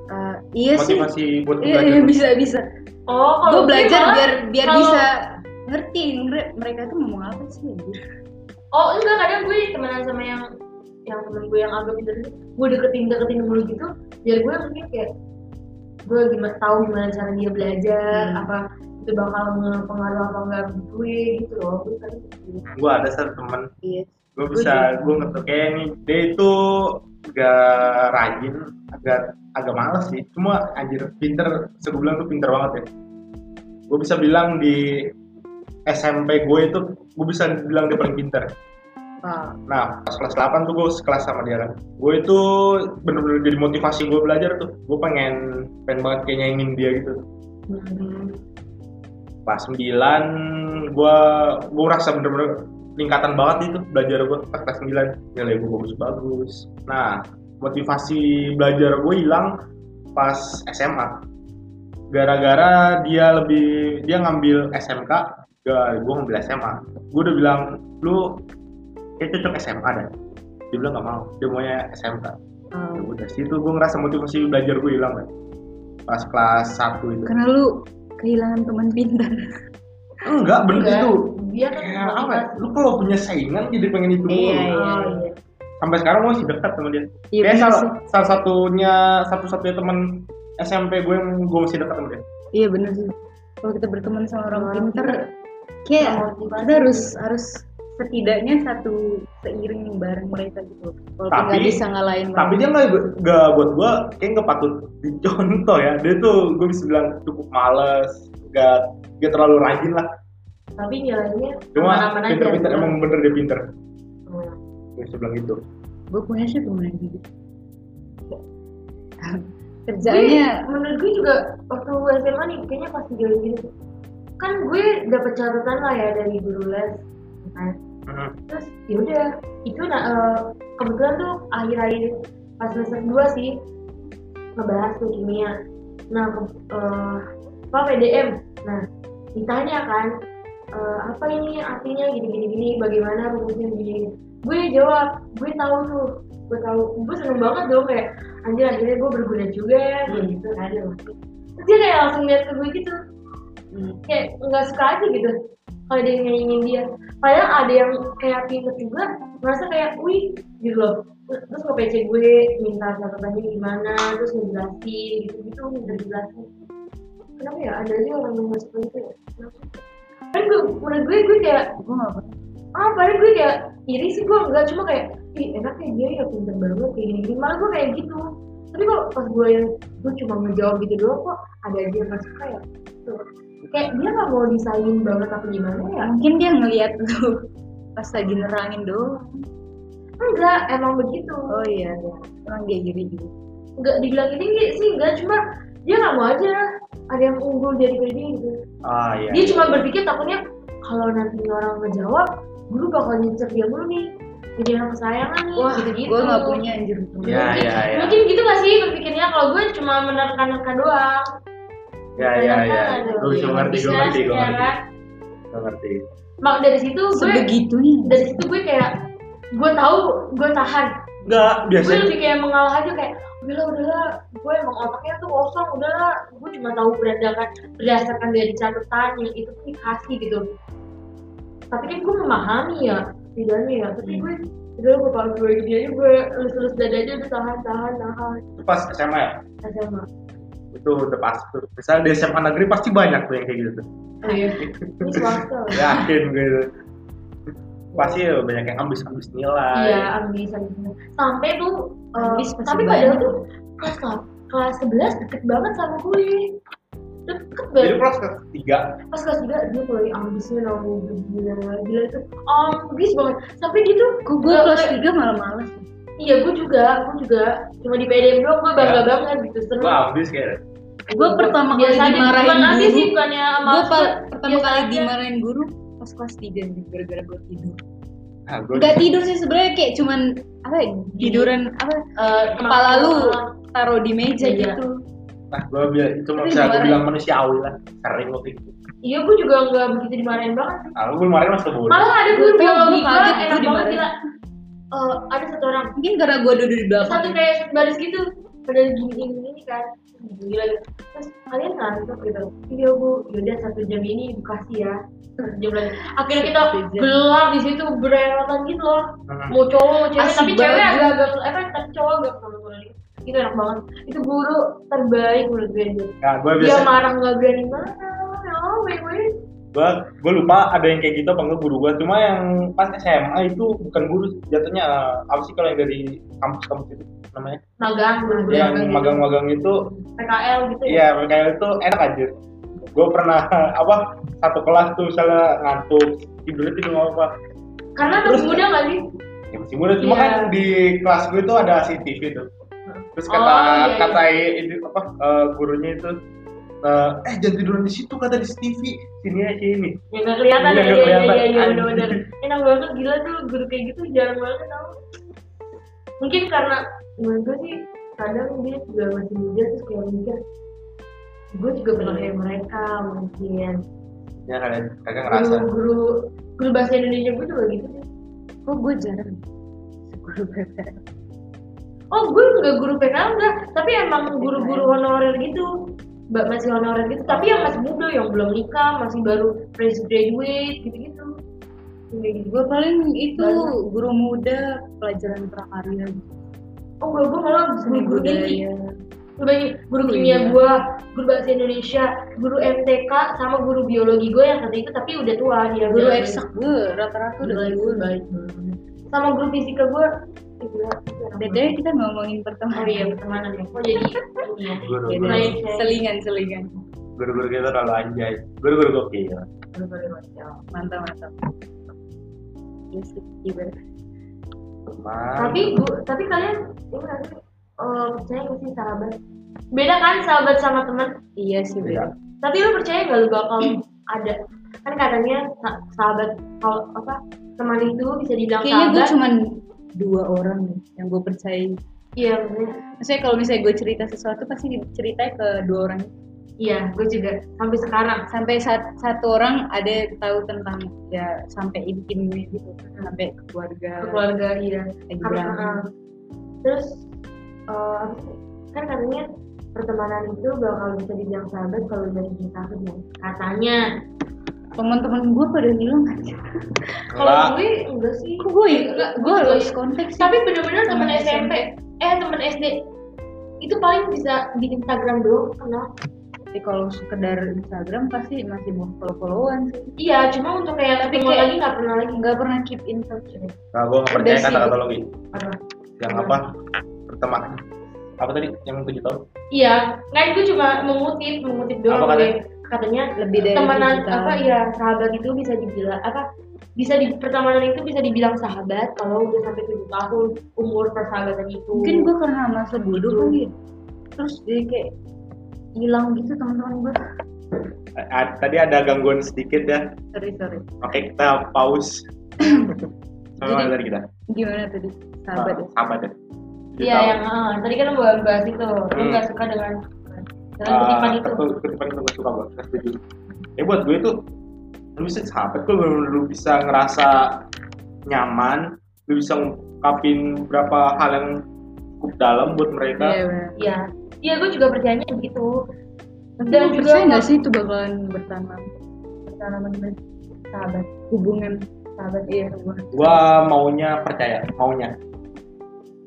Eh, iya sih. motivasi buat lu iya, belajar iya, bisa bisa. Oh, gue kalau belajar malah- biar biar kalau- bisa ngerti mereka tuh ngomong apa sih. Oh enggak kadang gue temenan sama yang yang temen gue yang agak pintar itu gue deketin deketin mulu gitu biar gue mungkin kayak gue gimana tahu gimana cara dia belajar Hmm. apa itu bakal mempengaruhi apa enggak gue gitu loh. Gue kadang gitu. gue ada satu teman iya. Gue bisa gue ngetuk kayak nih dia itu agak rajin agak agak males sih. Cuma anjir pinter gue bilang tuh pinter banget ya. Gue bisa bilang di SMP gue itu gue bisa bilang dia paling pinter. Ah, nah pas kelas 8 tuh gue sekelas sama dia kan. Gue itu bener-bener jadi motivasi gue belajar tuh. Gue pengen pengen banget kayak nyaingin dia gitu. Hmm, pas 9 gue gue rasa bener-bener peningkatan banget itu belajar gue kelas 9 nilai gue bagus-bagus. Nah motivasi belajar gue hilang pas SMA gara-gara dia lebih dia ngambil SMK gak gue ngambil SMA gue udah bilang lu kayak cocok SMA dah dia bilang gak mau dia maunya SMK ya udah situ gue ngerasa motivasi belajar gue hilang kan pas kelas 1 itu. Karena lu kehilangan teman pintar enggak bener Enggak, itu. Dia kan kayak apa? ya? motivasi. lu kalau punya saingan jadi pengen itu mulu. Iya, iya. Oh, iya. sampai sekarang gue masih dekat sama dia. Iya bener salah, salah satunya satu-satunya teman SMP gue yang gue masih dekat sama dia. Iya bener sih. Kalau kita berteman sama orang pintar kayak kita harus harus setidaknya satu seiring bareng mereka gitu. Walaupun Tapi- nggak bisa ngalahin tapi dia nggak nggak buat gue kayak nggak patut dicontoh ya. Dia tuh gue bisa bilang cukup males nggak nggak terlalu rajin lah. Tapi nilainya cuma pinter-pinter emang bener dia pinter. Hmm. gue bisa bilang gitu gue punya sih temen yang gitu. Kerjaannya Gue- menurut gue juga waktu gue SMA nih kayaknya pas tiga gitu. Kan gue dapet catatan lah ya dari guru les kan? Mhm. terus yaudah itu nah, eh, kebetulan tuh akhir-akhir pas semester 2 sih ngebahas tuh kimia. Nah eh, apa PDM nah ditanya kan eh, apa ini artinya gini gini gini bagaimana rumusnya gini gue jawab gue tahu tuh gue tahu. Gue seneng banget dong kayak anjir akhirnya gue berguna juga ya kayak gitu kan terus dia kayak langsung lihat ke gue gitu. Hmm, kayak nggak suka aja gitu kalau ada yang nyanyiin dia. Padahal ada yang kayak pinter juga merasa kayak wih gitu loh. Terus nge PC gue minta catatannya gimana terus ngejelasin gitu gitu minta dijelasin kenapa ya? Ada aja orang yang masuk gitu ya? Kan gue menurut gue gue kayak gue nggak ah padahal gue kayak iri sih gue enggak cuma kayak ih enaknya dia ya pinter banget kayak gini gini malah gue kayak gitu. Tapi kalau pas gue yang gue cuma ngejawab gitu doang kok ada aja yang suka ya. Tuh. kayak dia nggak mau disaingin banget apa gimana ya? Mungkin dia ngelihat lu pas lagi nerangin doang. Enggak emang begitu. Oh iya emang dia iri gitu enggak dibilang ini sih enggak cuma dia nggak mau aja. Ada yang unggul dari dia gitu. Ah iya dia cuma berpikir takutnya kalau nanti orang ngejawab guru bakal nyecer dia mulu nih. Jadi anak kesayangan nih wah gitu-gitu. gue nggak punya anjir. Ya, mungkin, ya, ya. mungkin gitu gak sih berpikirnya? Kalau gue cuma menerka-nerka doang. Ya ya ya. Gue bisa iya, ngerti gue ngerti gue ya ngerti. kan? gue ngerti. Mak dari situ gue sebegitunya. dari situ gue kayak gue tahu gue tahan. Enggak gue biasanya lebih kayak mengalah aja kayak udahlah udahlah. Gue emang otaknya tuh kosong. Udahlah. Gue cuma tahu berdasarkan berdasarkan dari catatan yang itu tuh dikasih gitu. Tapi kan gue memahami ya tidaknya ya. Tapi gue udah gue kalau gue gini aja. Gue lulus-lulus dada aja udah tahan tahan tahan. Itu pas SMA ya? SMA itu udah pasti tuh. Misalnya di SMA negeri pasti banyak tuh yang kayak gitu. Tuh oh iya. Ini swasta. Yakin gue itu pasti ya banyak yang ambis-ambis nilai. Iya ambis ambis sampai tuh eh, Ambis tapi padahal tuh kelas kelas 11 deket banget sama gue deket jadi banget kelas ketiga. Pas kelas 3 dia mulai ambisnya nanggung gila. Gila itu ambis banget. Sampai dia tuh gue kelas tiga malah males iya gue juga gue juga cuma di PDM doang. Gue bangga Ya. banget gitu gue seneng ambis kayak gue pertama kali Biasanya dimarahin ambis guru. gue pertama kali dimarahin guru pas kelas tiga nih gara-gara gue tidur. Nah, gue Gak tidur sih sebenarnya kayak cuman apa ya, tiduran apa Eh, kepala lu taruh di meja Iya. gitu. Nah gue bilang itu bisa gue dimarahin. bilang manusiawi lah sering waktu itu. Iya gue juga nggak begitu dimarahin banget. Nah lu kemarin masih bodoh. Malah ada Gua guru biologi gua gue enak gua banget dimarahin. gila. Eh, ada satu orang. Mungkin karena gue duduk di belakang. Satu kayak satu baris gitu. Pada gini gini gini kan gila gitu. Terus kalian ngantuk gitu. Iya bu. Yaudah satu jam ini edukasi ya. Jam lagi akhirnya kita gelap di situ bererotan gitu loh. Mau cowok mau cewek tapi cewek agak-agak apa tapi cowok agak gitu itu enak banget. Itu guru terbaik menurut gue dia gue dia marah nggak berani marah oh wait wait gue lupa ada yang kayak gitu apa enggak guru gue cuma yang pas SMA itu bukan guru jatuhnya eh, apa sih kalau yang dari kampus-kampus itu namanya? Magang guru yang magang gitu. magang-magang itu PKL gitu ya? Iya kayak itu enak aja gue pernah apa satu kelas tuh misalnya ngantuk tidur tidur nggak apa karena Terus- masih muda nggak sih? Ya masih muda cuma Iya. kan di kelas gue itu ada CCTV tuh. Terus kata Oh, iya, iya. kata ini apa eh, gurunya itu eh, eh jangan tiduran di situ kata di CCTV sini aja ini Ya nggak kelihatan Iya, ya, nggak iya, iya, kelihatan. iya, iya, Anjing. bener-bener. Enak banget, gila tuh guru kayak gitu jarang banget tau. Mungkin karena menurut gue sih kadang dia juga masih muda terus kayak mikir gue juga pernah kayak mereka mungkin. Ya kalian kagak ngerasa. Guru guru guru bahasa Indonesia gue juga gitu sih. Kok gue jarang? Guru PPL oh gue nggak guru PKL enggak tapi emang guru-guru honorer gitu masih honorer gitu tapi yang masih muda yang belum nikah masih baru fresh graduate gitu-gitu gitu gue paling itu Banyak. guru muda pelajaran prakarya oh gue gue malah guru-guru tinggi budaya Gue banyak guru kimia gue, guru bahasa Indonesia, guru MTK sama guru biologi gue yang satu itu tapi udah tua dia. guru eksak gue rata-rata udah gue baik. Sama guru fisika gue. Beda kita ngomongin pertemanan Oh iya pertemanan ya. Oh jadi ini ya. Beda. guru Baik. selingan selingan guru-guru kita terlalu anjay guru-guru gokil Guru-guru macam. mantap mantap Iya sih, ibarat. Teman. Tapi bu, tapi kalian ini sih eh, percaya nggak sih sahabat? Beda kan sahabat sama teman? iya sih Iya. beda Tapi lu percaya nggak lu bakal ada? Kan katanya sa- sahabat kalau apa teman itu bisa dibilang kayaknya gue sahabat. cuman dua orang nih yang gue percaya Iya bener. maksudnya kalau misalnya gue cerita sesuatu pasti ceritanya ke dua orang Iya, gue juga sampai sekarang. sampai sat- satu orang ada tahu tentang ya sampai intimnya gitu sampai ke keluarga ke keluarga iya. Karena, uh, terus uh, kan katanya pertemanan itu bakal bisa dibilang sahabat kalau dari cinta ya. Katanya. Teman-teman gue pada hilang aja Kalau gue enggak sih. kok gue Enggak, gue lost konteks sih Tapi bener-bener teman Temen SMP, eh teman SD itu paling bisa di Instagram doang kenal. Tapi kalau sekedar Instagram pasti masih mau follow-followan sih Iya, cuma untuk kayak Tapi kayak- lagi nggak pernah lagi. nggak pernah keep in touch ya. Nah, gue nggak percaya kata-kata lo gitu. Apa? Yang apa? Pertemanan. Apa tadi? Yang tujuh tahun? Iya, nggak itu cuma mengutip, mengutip doang. Apa katanya? Gue. Katanya lebih dari temenan tahun. apa ya sahabat itu bisa dibilang apa bisa di pertemanan itu bisa dibilang sahabat kalau udah sampai tujuh tahun umur persahabatan itu mungkin gue karena masa bodoh kali ya. terus jadi kayak hilang gitu teman-teman gue tadi ada gangguan sedikit ya. sorry sorry Oke, kita pause. Sama tadi kita? gimana tadi sahabat ya Ah, sahabat ya. Iya yang ah, tadi kan lo bahas itu lo Hmm. nggak suka dengan dengan Ah, kutipan itu. kutipan itu gak suka gue, gak setuju. Ya buat gue itu lu bisa sahabat tuh lu, lu bisa ngerasa nyaman, lu bisa ngungkapin berapa hal yang cukup dalam buat mereka. Iya, iya. Iya gue juga percayanya begitu. Tapi Dan lu juga percaya nggak sih itu bakalan bertanam dengan sahabat hubungan sahabat iya. hubungan Gua. Maunya percaya, maunya.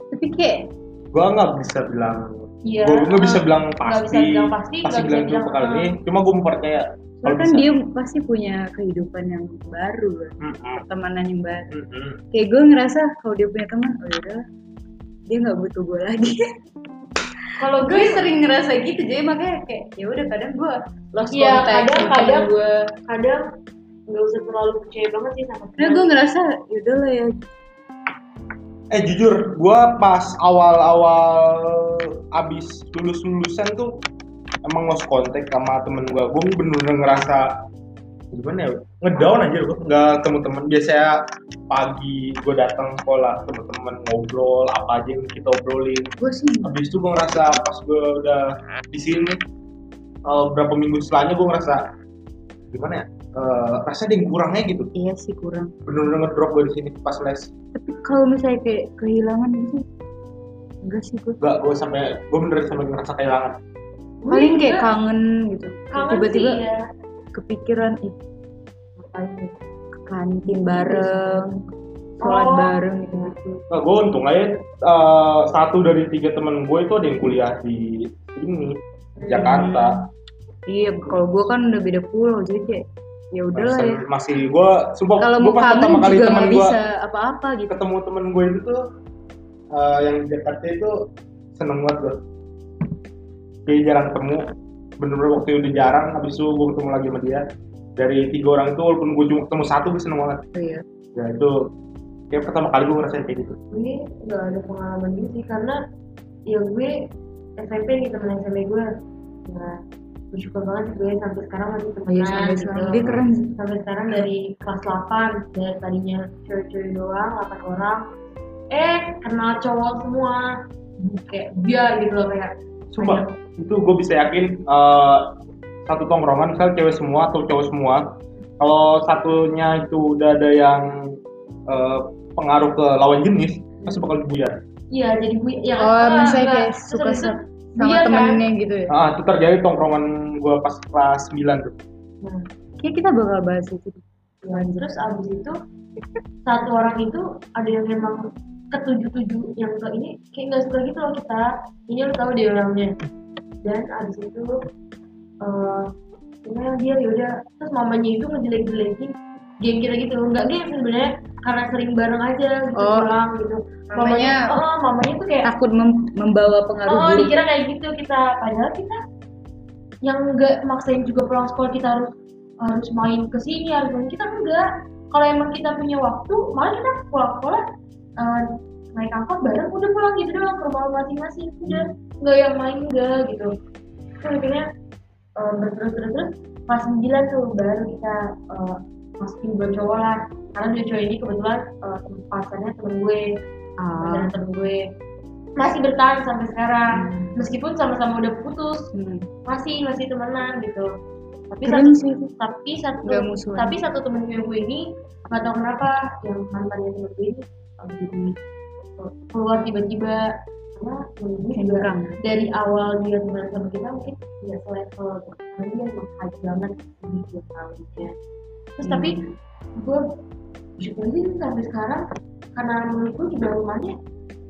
tapi kayak Gua nggak bisa bilang, iya nggak bisa ah. bilang nggak pasti, bisa bilang pasti, nggak bisa bilang itu bilang, bakal ah. ini. Cuma gua percaya. soalnya kan bisa. dia pasti punya kehidupan yang baru kan pertemanan yang baru mm-mm. kayak gue ngerasa kalau dia punya teman oh yaudah dia nggak butuh gue lagi kalau gue sering ngerasa gitu jadi makanya kayak ya udah kadang gue lost Iya, contact kadang- sama kadang- temen gue kadang nggak usah terlalu percaya banget sih sama karena gue ngerasa yaudah lah ya Eh jujur, gua pas awal-awal abis lulus lulusan tuh emang lost contact sama temen gua. Gua bener-bener ngerasa gimana ya ngedown aja gue nggak ketemu temen. Biasanya pagi gue datang sekolah ketemu temen ngobrol apa aja yang kita obrolin. Gue sih habis itu gue ngerasa pas gue udah di sini eh, berapa minggu setelahnya gue ngerasa gimana ya eh, rasanya ada yang kurangnya gitu. Iya sih kurang. Bener-bener ngedrop gue di sini pas les. Tapi kalau misalnya kayak kehilangan gitu enggak sih gue. Enggak, gue sampai gue bener sampai ngerasa kehilangan. Paling Gue kayak kangen gitu. Tiba-tiba ya. kepikiran ih ngapain ya? Ke kantin bareng sholat Oh. bareng gitu. Gitu Nah, gue untung aja eh, satu dari tiga temen gue itu ada yang kuliah di sini Jakarta. iya kalau gue kan udah beda pulau jadi kayak ya udahlah ya Masih, gue sumpah kalau mau kangen pertama kali juga nggak bisa apa-apa gitu ketemu temen gue itu tuh eh, yang di Jakarta itu seneng banget gue. Kayak jarang ketemu, bener-bener waktu itu udah jarang. Habis itu gue ketemu lagi sama dia. Dari tiga orang itu walaupun gue cuma ketemu satu gue seneng banget. Oh, iya Ya itu kayak pertama kali gue ngerasain kayak gitu. gue nggak ada pengalaman gitu sih karena ya gue SMP nih temen SMP gue ya bersyukur banget sih gue sampai sekarang masih temenan iya sampai gitu. sekarang. dia keren. Sampai sekarang dari kelas 8 dari tadinya cewek-cewek doang 8 orang. Eh kenal cowok semua. Kayak biar gitu loh kayak Sumpah, banyak. itu gue bisa yakin eh, satu tongkrongan misalnya cewek semua atau cowok semua kalau satunya itu udah ada yang eh, pengaruh ke lawan jenis pasti bakal buyar iya jadi gue ya oh ah, misalnya kayak suka sama, buyar kan? temennya gitu ya? Ah itu terjadi tongkrongan gue pas kelas 9 tuh. Nah, kayak kita bakal bahas itu. Ya, terus abis itu satu orang itu ada yang memang ketujuh-tujuh yang ke ini kayak nggak suka gitu loh kita. Ini lo tahu dia orangnya. Dan abis itu eh uh, dia yaudah terus mamanya itu ngejelek-jelekin geng kita gitu. Nggak geng sebenarnya karena sering bareng aja gitu Oh. pulang gitu. Mamanya- oh, mamanya tuh kayak takut mem- membawa pengaruh oh buruk. dikira kayak gitu kita. Padahal kita yang nggak maksain juga pulang sekolah kita harus harus main ke sini harus main. Kita enggak. Kalau emang kita punya waktu malah kita pulang sekolah eh, naik angkot bareng udah pulang gitu doang ke rumah masing-masing. Udah nggak yang main enggak gitu. Terus akhirnya eh, berterus terus terus pas 9 tuh baru kita eh, masukin buat cowok lah. Karena dia cowok ini kebetulan eh, temen pasannya temen gue. Ah. Pasangan temen gue. Masih bertahan sampai sekarang. Hmm. meskipun sama-sama udah putus hmm. masih masih temenan gitu. Tapi Keren satu sih. tapi satu tapi satu temen gue gue ini nggak tahu kenapa yang mantannya temen gue ini uh, jadi uh, keluar tiba-tiba. Karena gue juga dari awal dia temenan sama kita mungkin tidak selevel dia hype banget di dua tahunnya terus Hmm. tapi gue bersyukur sih sampai sekarang karena menurut gue juga rumahnya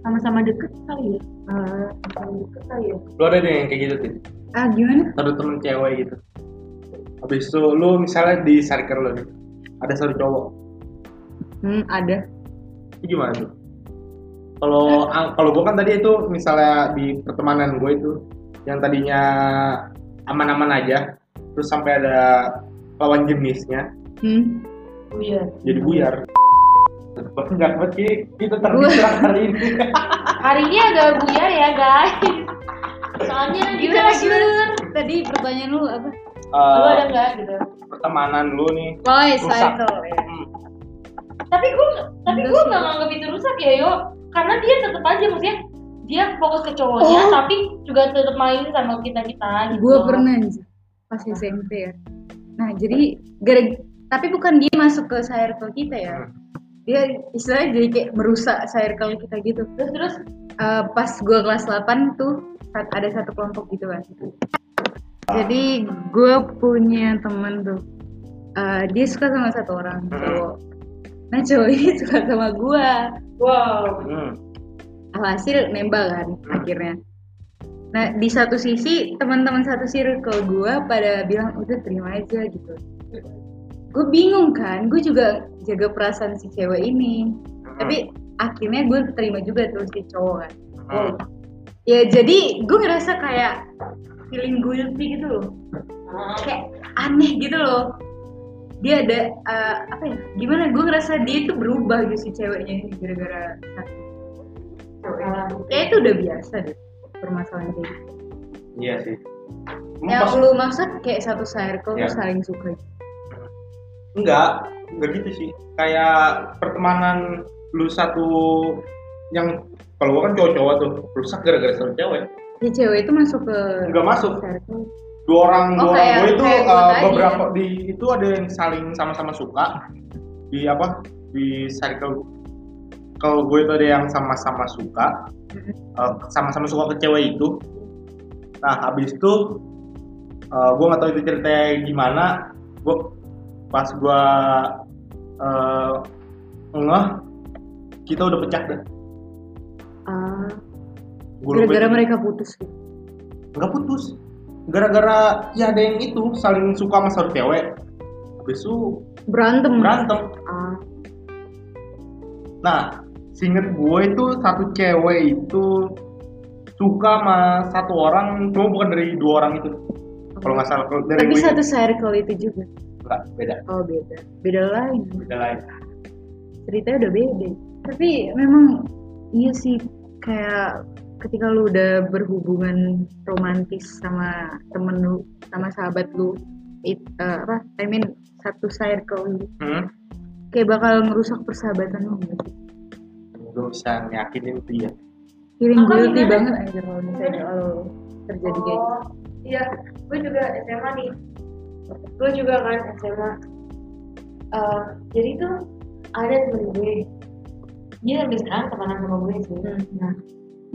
sama-sama deket kali ya. Ah, sama deket kali ya. Lu ada deh yang kayak gitu tuh ah gimana? Ada temen cewek gitu. Habis itu lu misalnya di circle lu nih ada satu cowok. Hmm ada. Itu gimana tuh? Kalau ang- kalau gue kan tadi itu misalnya di pertemanan gue itu yang tadinya aman-aman aja terus sampai ada lawan jenisnya hmm. oh iya. Jadi buyar. Enggak banget Ki. kita terdistract hari ini. Hari ini agak buyar ya guys. Soalnya gimana gimana? tadi pertanyaan lu apa? Lu Eh, ada nggak gitu? pertemanan lu nih. Boy Rusak. cycle ya. hmm, tapi gue tapi Enggak gue sih. nggak nganggap itu rusak ya yo. Karena dia tetap aja maksudnya dia fokus ke cowoknya Oh. tapi juga tetap main sama kita kita gitu. Gue pernah pas SMP ya. Nah jadi gara tapi bukan dia masuk ke circle kita ya. Hmm. dia istilahnya jadi kayak merusak circle kita gitu. Terus terus Eh, pas gue kelas 8 tuh ada satu kelompok gitu kan. Jadi gue punya temen tuh Eh, dia suka sama satu orang cowok. Nah cowok ini suka sama gue wow. Hmm. alhasil nembak kan akhirnya. Nah di satu sisi teman-teman satu circle gue pada bilang udah terima aja gitu gue bingung kan gue juga jaga perasaan si cewek ini. Tapi akhirnya gue terima juga tuh si cowok kan. Hmm. ya jadi gue ngerasa kayak feeling guilty gitu loh. Kayak aneh gitu loh. Dia ada eh, apa ya gimana? Gue ngerasa dia itu berubah gitu si ceweknya ini gara-gara ini. kayak itu udah biasa deh permasalahan kayak gitu. Iya sih. Yang lu maksud kayak satu circle Ya. tuh saling suka gitu. Enggak enggak gitu sih. Kayak pertemanan lu satu yang kalau gua kan cowok-cowok tuh rusak gara-gara satu cewek. Si cewek itu masuk ke Nggak masuk. circle. dua orang Oh, dua orang gue itu uh, beberapa di itu ada yang saling sama-sama suka. Di apa? Di circle. Kalau gue itu ada yang sama-sama suka Mhm. uh, sama-sama suka ke cewek itu. Nah habis itu uh, gue nggak tahu itu ceritanya gimana. Gue pas gue uh, ngeh kita udah pecah dah. Ah, Gua gara-gara mereka putus gitu. nggak putus. Gara-gara ya ada yang itu saling suka sama satu cewek. Habis itu berantem. berantem. Ah, nah seinget gue itu satu cewek itu suka sama satu orang cuma bukan dari dua orang itu. Kalau nggak salah dari tapi satu circle itu juga nggak beda oh beda beda lain beda lain ceritanya udah beda tapi memang iya sih kayak ketika lu udah berhubungan romantis sama temen lu sama sahabat lu it, eh, apa I mean satu circle gitu. hmm? kayak bakal merusak persahabatan lu nggak sih? gue bisa yakinin dia feeling guilty banget aja kalau misalnya kalau terjadi kayak gitu iya, gue juga SMA nih. Gue juga kan SMA. Eh, jadi tuh ada temen gue. Dia sampai sekarang temenan sama gue sih. Hmm. Nah,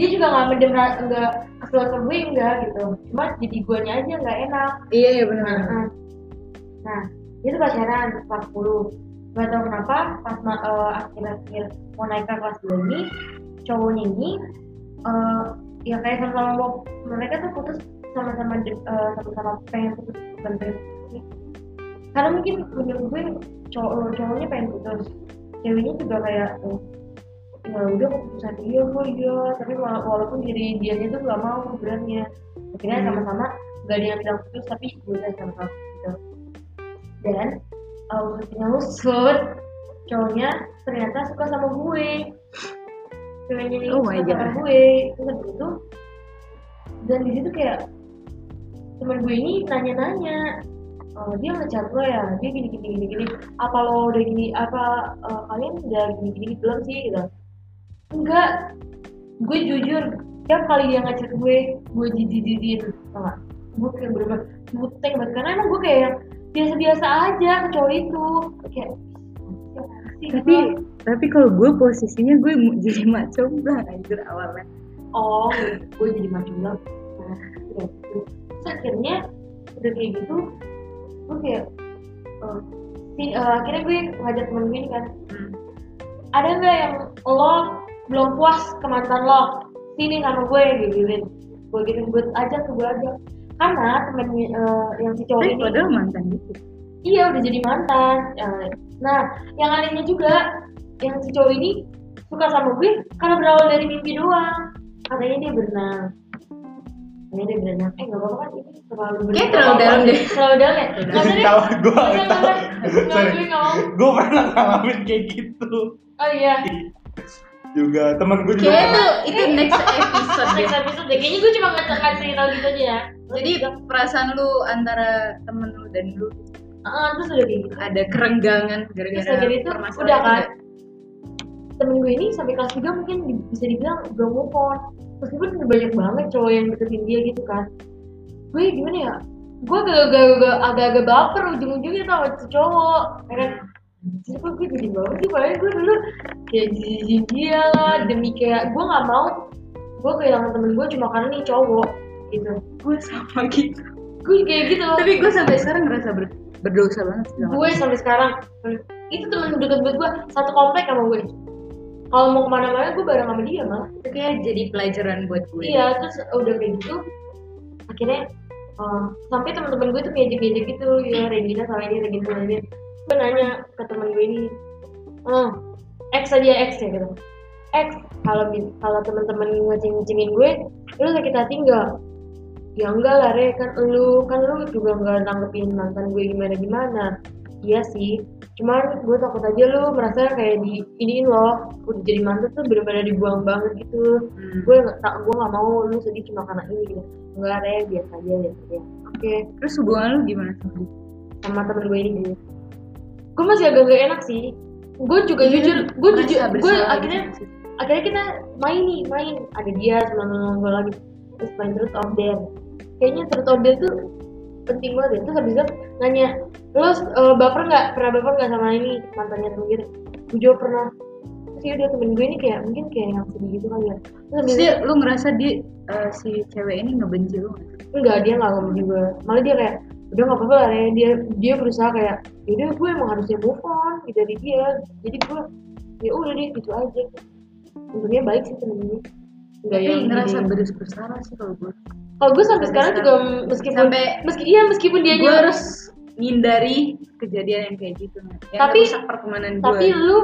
dia juga nggak mendem nggak keluar ke gue enggak gitu. Cuma jadi guanya aja nggak enak. iya iya benar Nah, nah dia tuh pacaran kelas 10 Gak tau kenapa pas eh, akhir-akhir mau naik ke kelas 2 ini cowoknya ini eh, ya kayak sama-sama mau mereka tuh putus sama-sama eh, sama-sama pengen putus bukan pengen karena mungkin menurut gue cowok cowoknya pengen putus. Ceweknya juga kayak eh, ya udah keputusan dia gue iya tapi wala- walaupun diri dianya tuh gak mau sebenarnya. Akhirnya Hmm. sama-sama gak ada yang bilang putus tapi udah sama-sama gitu. Dan uh, usutnya usut cowoknya ternyata suka sama gue. Ceweknya ini Oh suka sama gue. Terus habis itu dan di situ kayak teman gue ini nanya-nanya "Eh, dia ngechat lo ya dia gini gini gini gini apa lo udah gini apa eh, kalian udah gini gini belum sih gitu enggak gue jujur tiap kali dia ngechat gue gue jijik-jijikin tau gak gue kayak bener-bener buteng banget karena emang gue kayak yang biasa-biasa aja ke cowok itu kayak tapi gitu. tapi kalau gue posisinya gue jadi macam lah anjir awalnya oh gue jadi macam lah nah ya gitu akhirnya udah kayak gitu gue kayak si, eh, akhirnya gue ngajak temen gue ini kan. Ada nggak yang lo belum puas ke mantan lo? Sini sama gue gitu gue gitu gue ajak gue ajak. Karena temen eh, yang si cowok ini padahal mantan gitu. Iya udah jadi mantan. Eh, nah yang anehnya juga yang si cowok ini suka sama gue karena berawal dari mimpi doang. Katanya dia berenang katanya dia berenang eh nggak apa-apa kan ini terlalu berenang Kayak terlalu dalam deh. terlalu dalam ya? Deh tahu gue tahu. Nggak, gue pernah ngalamin kayak gitu. Oh iya. Juga teman gue juga. Kayak itu itu next episode next episode deh. Kayaknya gue cuma ngasih tau gitu aja ya. Jadi perasaan lu antara temen lu dan lu Ah, terus udah kayak gitu. ada kerenggangan terus gara-gara dari itu permasalahan udah kan temen gue ini sampai kelas 3 mungkin bisa dibilang belum move on. Meskipun udah banyak banget cowok yang deketin dia gitu kan. Gue gimana ya? Gue agak-agak baper ujung-ujungnya tau sama si cowok. Ya kan jadi kok gue jadi banget sih? Padahal gue dulu kayak jijik dia lah demi kayak gue gak mau gue kehilangan temen gue cuma karena nih cowok gitu. Gue sama gitu. Gue kayak gitu. Tapi gue sampai sekarang ngerasa ber- berdosa banget gue sampai sekarang itu temen deket buat gue satu komplek sama gue kalau mau ke mana-mana gue bareng sama dia malah itu kayak jadi pelajaran buat gue. Iya terus udah kayak gitu akhirnya eh, sampai teman-teman gue tuh ngejek-ngejek gitu ya Regina sama ini Regina sama ini gue nanya ke teman gue ini eh X aja X ya gitu X kalau kalau teman-teman ngeceng-ngecengin gue lu sakit hati nggak? Ya enggak lah Re. Kan lu kan lu juga nggak nanggepin mantan gue gimana gimana iya sih. Cuman gue takut aja lu merasa kayak di iniin loh udah jadi mantan tuh bener-bener dibuang banget gitu. Hmm. gue nggak tak gue nggak mau lu sedih cuma karena ini gitu. Enggak re biasa aja biasa aja oke terus hubungan lu gimana sama sama temen gue ini. Gitu gue masih agak gak enak sih. Gue juga jujur gue jujur gue bersalah akhirnya gitu. akhirnya kita main nih main. Ada dia sama gue lagi. Terus main terus order. Kayaknya terus order tuh penting banget. Terus habis itu nanya lo uh, baper nggak? Pernah baper nggak sama ini mantannya temen gitu? Gue jawab pernah. Ya udah temen gue ini kayak mungkin kayak yang sedih gitu kali ya. Terus habis itu dia, lu ngerasa dia eh, si cewek ini ngebenci lu nggak? enggak dia nggak ngomong juga. Malah dia kayak udah nggak apa-apa lah ya. Dia dia berusaha kayak yaudah gue emang harusnya move on gitu dari dia. Jadi gue ya udah deh gitu aja. Untungnya baik sih temennya. Enggak Tapi yang ngerasa beres bersalah sih kalau gue. Kalau gue sampai sekarang juga meskipun Sampai- meski iya meskipun dia gue harus ngindari kejadian yang kayak gitu. Yang Tapi- pertemanan gue. tapi lu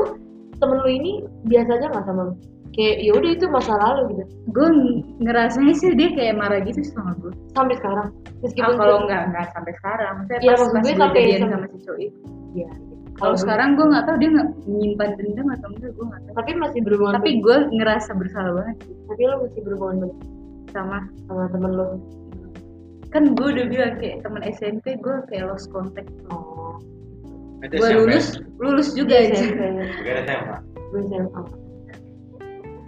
temen lu ini biasa aja nggak sama lu kayak ya udah itu masa lalu gitu gue ngerasanya sih dia kayak marah gitu sama gue. sampai sekarang Ah, meskipun kalau nggak nggak sampai sekarang. Maksudnya Iya, pas, maksud pas gue sampai- sama si cowok itu. ya Kalau sekarang gue nggak tahu dia nggak menyimpan dendam atau enggak gue nggak tahu. tapi masih berhubungan Tapi gue ngerasa bersalah banget tapi lu masih berhubungan baik sama sama temen lu kan gue udah bilang kayak teman SMP gue kayak lost contact oh Itu gue lulus lulus juga Iya, aja ada SMA. gue SMA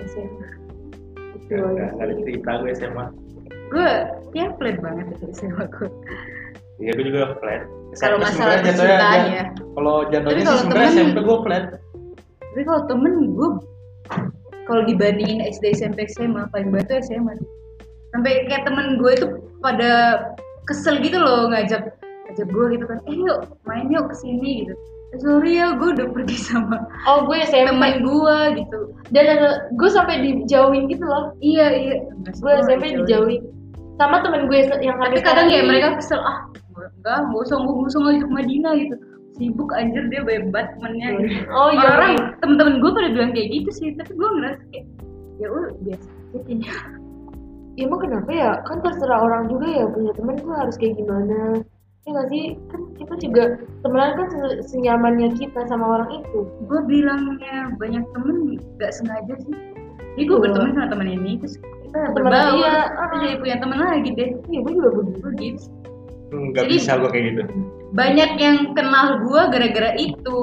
SMA itu ada cerita gue SMA. gue ya flat banget dari SMA gue Iya gue juga flat. Kalau masalah percintaan ya. Kalau jatuhnya sih kalau sebenarnya temen- SMP gue flat. tapi kalau temen gue kalau dibandingin SD SMP SMA paling bantu SMA sampai kayak temen gue itu pada kesel gitu loh ngajak ngajak gue gitu kan eh yuk main yuk ke sini gitu. "Eh, sorry ya gue udah pergi sama oh gue SMP. temen gue gitu. Dan ada gue sampai dijauhin gitu loh. Iya iya. Gue SMP dijauhin. sama temen gue yang tapi kadang ya mereka kesel ah enggak nggak usah nggak usah ngajak Madinah gitu. Sibuk anjir dia bebat temennya gitu. oh iya orang iya. temen-temen gue pada bilang kayak gitu sih tapi gue ngerasa kayak ya udah biasa aja kayaknya ya emang kenapa ya? Kan terserah orang juga ya punya temen tuh harus kayak gimana. Ya nggak sih? Kan kita juga temenan kan se- senyamannya kita sama orang itu. Gue bilangnya banyak temen gak sengaja sih. Jadi gue Iya. berteman sama temen ini terus kita Temen berbaur dia, terus jadi punya temen lagi deh. Iya gue juga begitu gue gitu. Nggak Jadi- bisa gue kayak gitu. banyak yang kenal gue gara-gara itu.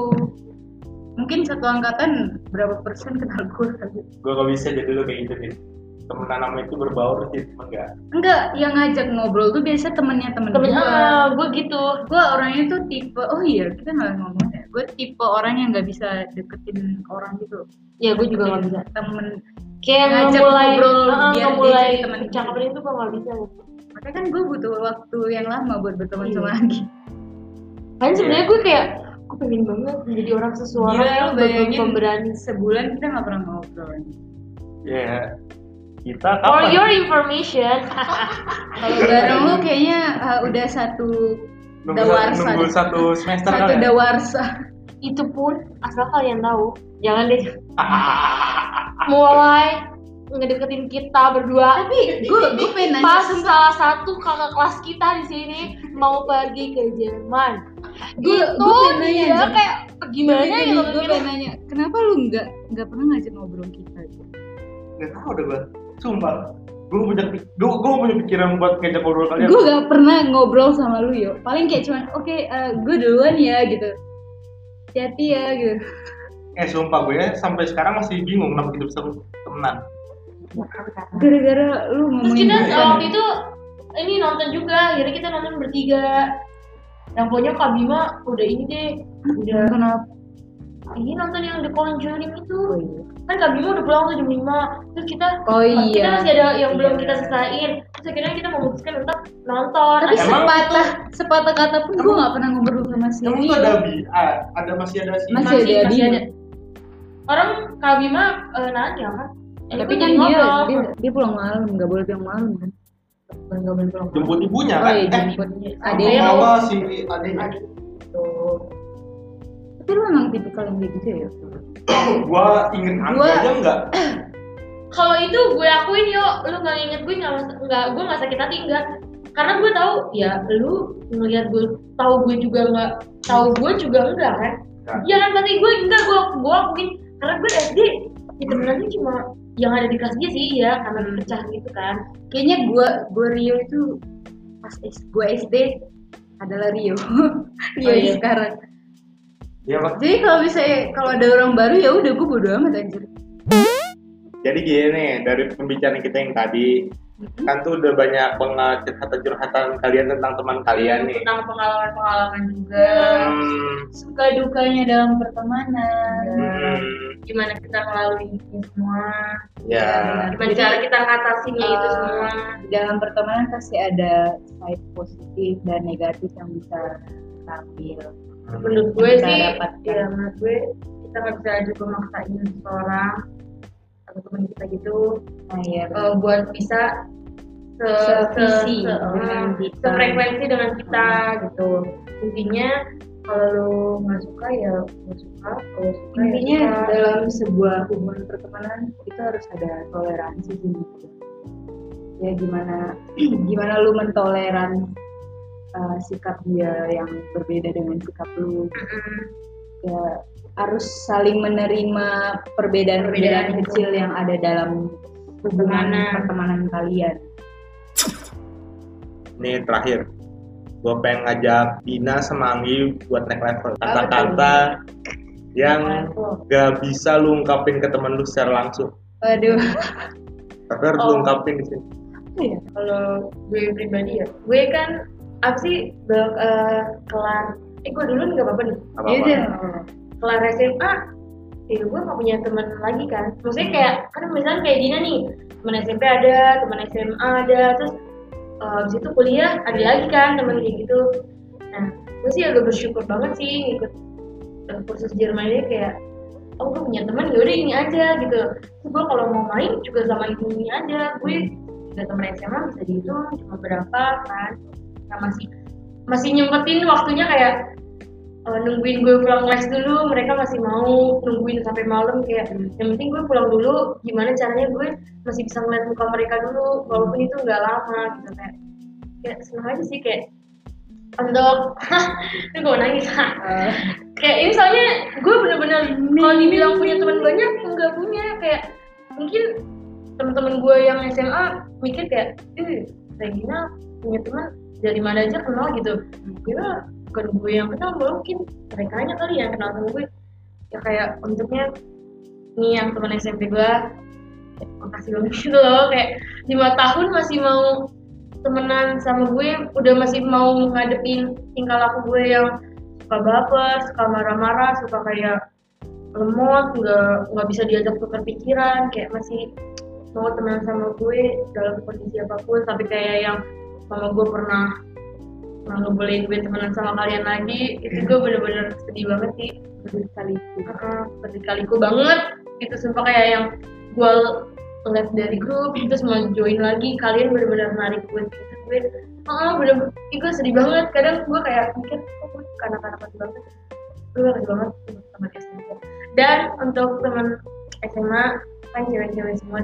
Mungkin satu angkatan berapa persen kenal gue kali Gue gak bisa jadi lu kayak gitu nih. Temenan nama itu berbaur sih temen gak. enggak yang ngajak ngobrol tuh biasa temennya temen, temen gue ah gue gitu. Gue orangnya tuh tipe oh iya kita nggak ngomong ya. Gue tipe orang yang nggak bisa deketin orang gitu. Ya gue juga nggak bisa. Temen kayak Ngajak mulai ngobrol ah, biar dia mulai jadi teman cakapan itu gue nggak bisa makanya kan gue butuh waktu yang lama buat berteman Iya. sama Agi. Kan sebenarnya gue kayak gue pengen banget menjadi orang sesuatu Gila, lu yang bayangin pemberani. sebulan kita nggak pernah ngobrol. Ya. Kita for kapan? your information kalau bareng lu kayaknya uh, udah satu nunggu, dawarsa nunggu deh. satu semester satu kan ya? dawarsa itu pun asal kalian tahu jangan deh mulai ngedeketin kita berdua tapi gue gue pengen nanya pas salah satu kakak kelas kita di sini mau pergi ke Jerman Gua- itu gua pengen nanya, kayak gimana ya gue pengen nanya kenapa lu nggak nggak pernah ngajak ngobrol kita gitu? Gak tau udah gue. Sumpah. Gue punya gue gue punya pikiran buat ngajak ngobrol kalian. gue gak pernah ngobrol sama lu yo paling kayak cuman oke gue duluan ya gitu hati ya gitu Eh sumpah gue ya sampai sekarang masih bingung kenapa kita bisa temenan. gara-gara lu terus ngomongin kita bukan. waktu itu ini nonton juga akhirnya kita nonton bertiga yang pokoknya Kak Bima udah ini deh udah kenapa ini nonton yang The Conjuring itu oh iya kan Kak Bima udah pulang tuh jam 5 terus kita Oh kita iya. masih ada yang belum Iya. kita selesaiin terus akhirnya kita memutuskan untuk nonton tapi Emang sepatah sepatah kata pun gue gak pernah ngobrol sama si Rio. tuh ada bi ah, ada masih ada si Masih ada masih ada orang Kak Bima eh, nanya kan Eh, tapi kan dia, dia dia pulang malam nggak boleh pulang malam kan nggak boleh pulang jemput ibunya oh kan? iya Eh, jemput Ada adek yang- sama si adiknya. Tuh. Tapi lu emang tipikal yang kayak gitu ya Gua inget angka Gua- aja enggak. kalau itu gue akuin yo. Lu nggak inget gue nggak nggak gue nggak sakit hati enggak karena gue tahu ya lu ngelihat gue tahu gue juga nggak tahu gue juga enggak kan? Nah. ya kan? Berarti gue enggak gue gue akuin. Karena gue SD ya temenannya cuma yang ada di kelas dia sih ya karena pecah gitu kan. Kayaknya gue gue Rio itu pas gue SD adalah Rio. Rio Oh, yang iya. sekarang Iya pak. jadi kalau misalnya kalau ada orang baru ya udah gue bodo amat anjir. Jadi gini dari pembicaraan kita yang tadi kan tuh udah banyak banget curhatan-curhatan kalian tentang teman kalian nih. tentang pengalaman-pengalaman juga. Hmm, suka dukanya dalam pertemanan. Hmm, gimana kita melalui ini semua. Ya. gimana cara kita ngatasinnya itu Eh, semua. Dalam pertemanan pasti ada side positif dan negatif yang bisa kita ambil menurut gue kita sih dapatkan. ya menurut gue kita nggak bisa juga maksain seseorang atau teman kita gitu nah ya eh, buat bisa se Sevisi se- se- dengan eh, kita. sefrekuensi dengan kita gitu intinya kalau lu nggak suka ya nggak suka kalau suka intinya ya suka. dalam sebuah hubungan pertemanan itu harus ada toleransi sih gitu. ya gimana gimana lu mentoleran uh, sikap dia yang berbeda dengan sikap lu Mm-mm. ya harus saling menerima perbedaan-perbedaan Perbedaan itu. kecil yang ada dalam hubungan Pertemanan. pertemanan kalian Ini terakhir. Gue pengen ngajak Dina sama Anggi buat naik level. Kata-kata yang gak bisa lu ungkapin ke temen lu secara langsung. waduh Tapi harus lu Oh. ungkapin di sini. ya kalau gue pribadi ya gue kan apa sih? Eh, kelar. Eh gue dulu nggak apa-apa nih. Apa ya udah kelar SMA ya gue gak punya teman lagi kan. Maksudnya kayak kan misalnya kayak Dina nih teman SMP ada teman SMA ada terus eh, habis itu kuliah ada lagi kan teman kayak gitu. Nah gue sih agak bersyukur banget sih ikut eh, kursus Jerman ini kayak oh gue punya teman ya udah ini aja gitu. Terus gue kalau mau main juga sama ini, ini aja gue juga teman SMA bisa dihitung cuma berapa kan nah, masih masih nyempetin waktunya kayak uh, nungguin gue pulang les dulu. Mereka masih mau nungguin sampai malam kayak yang penting gue pulang dulu. Gimana caranya gue masih bisa ngeliat muka mereka dulu? Walaupun itu nggak lama gitu kayak. Kayak seneng aja sih kayak untuk ini gue nangis. Eh, kayak ini soalnya gue bener-bener kalau dibilang punya teman banyak enggak punya. Kayak mungkin teman-teman gue yang SMA mikir kayak Regina punya teman dari mana aja kenal gitu. Gue bukan gue yang kenal mungkin mereka aja kali yang kenal sama gue. Ya kayak untuknya nih yang teman SMP gue. Makasih banget gitu loh kayak lima tahun masih mau temenan sama gue udah masih mau ngadepin tingkah laku gue yang suka baper, suka marah-marah, suka kayak lemot, nggak nggak bisa diajak tukar pikiran, kayak masih mau temenan sama gue dalam kondisi apa pun, tapi kayak yang mama gue pernah pernah ngebolehin gue temenan sama kalian lagi, itu gue bener-bener sedih banget sih, berkali-kali Heeh, berkali-kaliku banget, gitu sumpah kayak yang gue left dari grup, terus mau join lagi, kalian bener-bener narik gue gitu, gue Oh, bener, ih, gue sedih banget. Kadang gue kayak mikir, kok gue kanak-kanak banget. Gue makasih banget untuk teman SMP. Dan untuk teman SMA, kan cewek-cewek semua.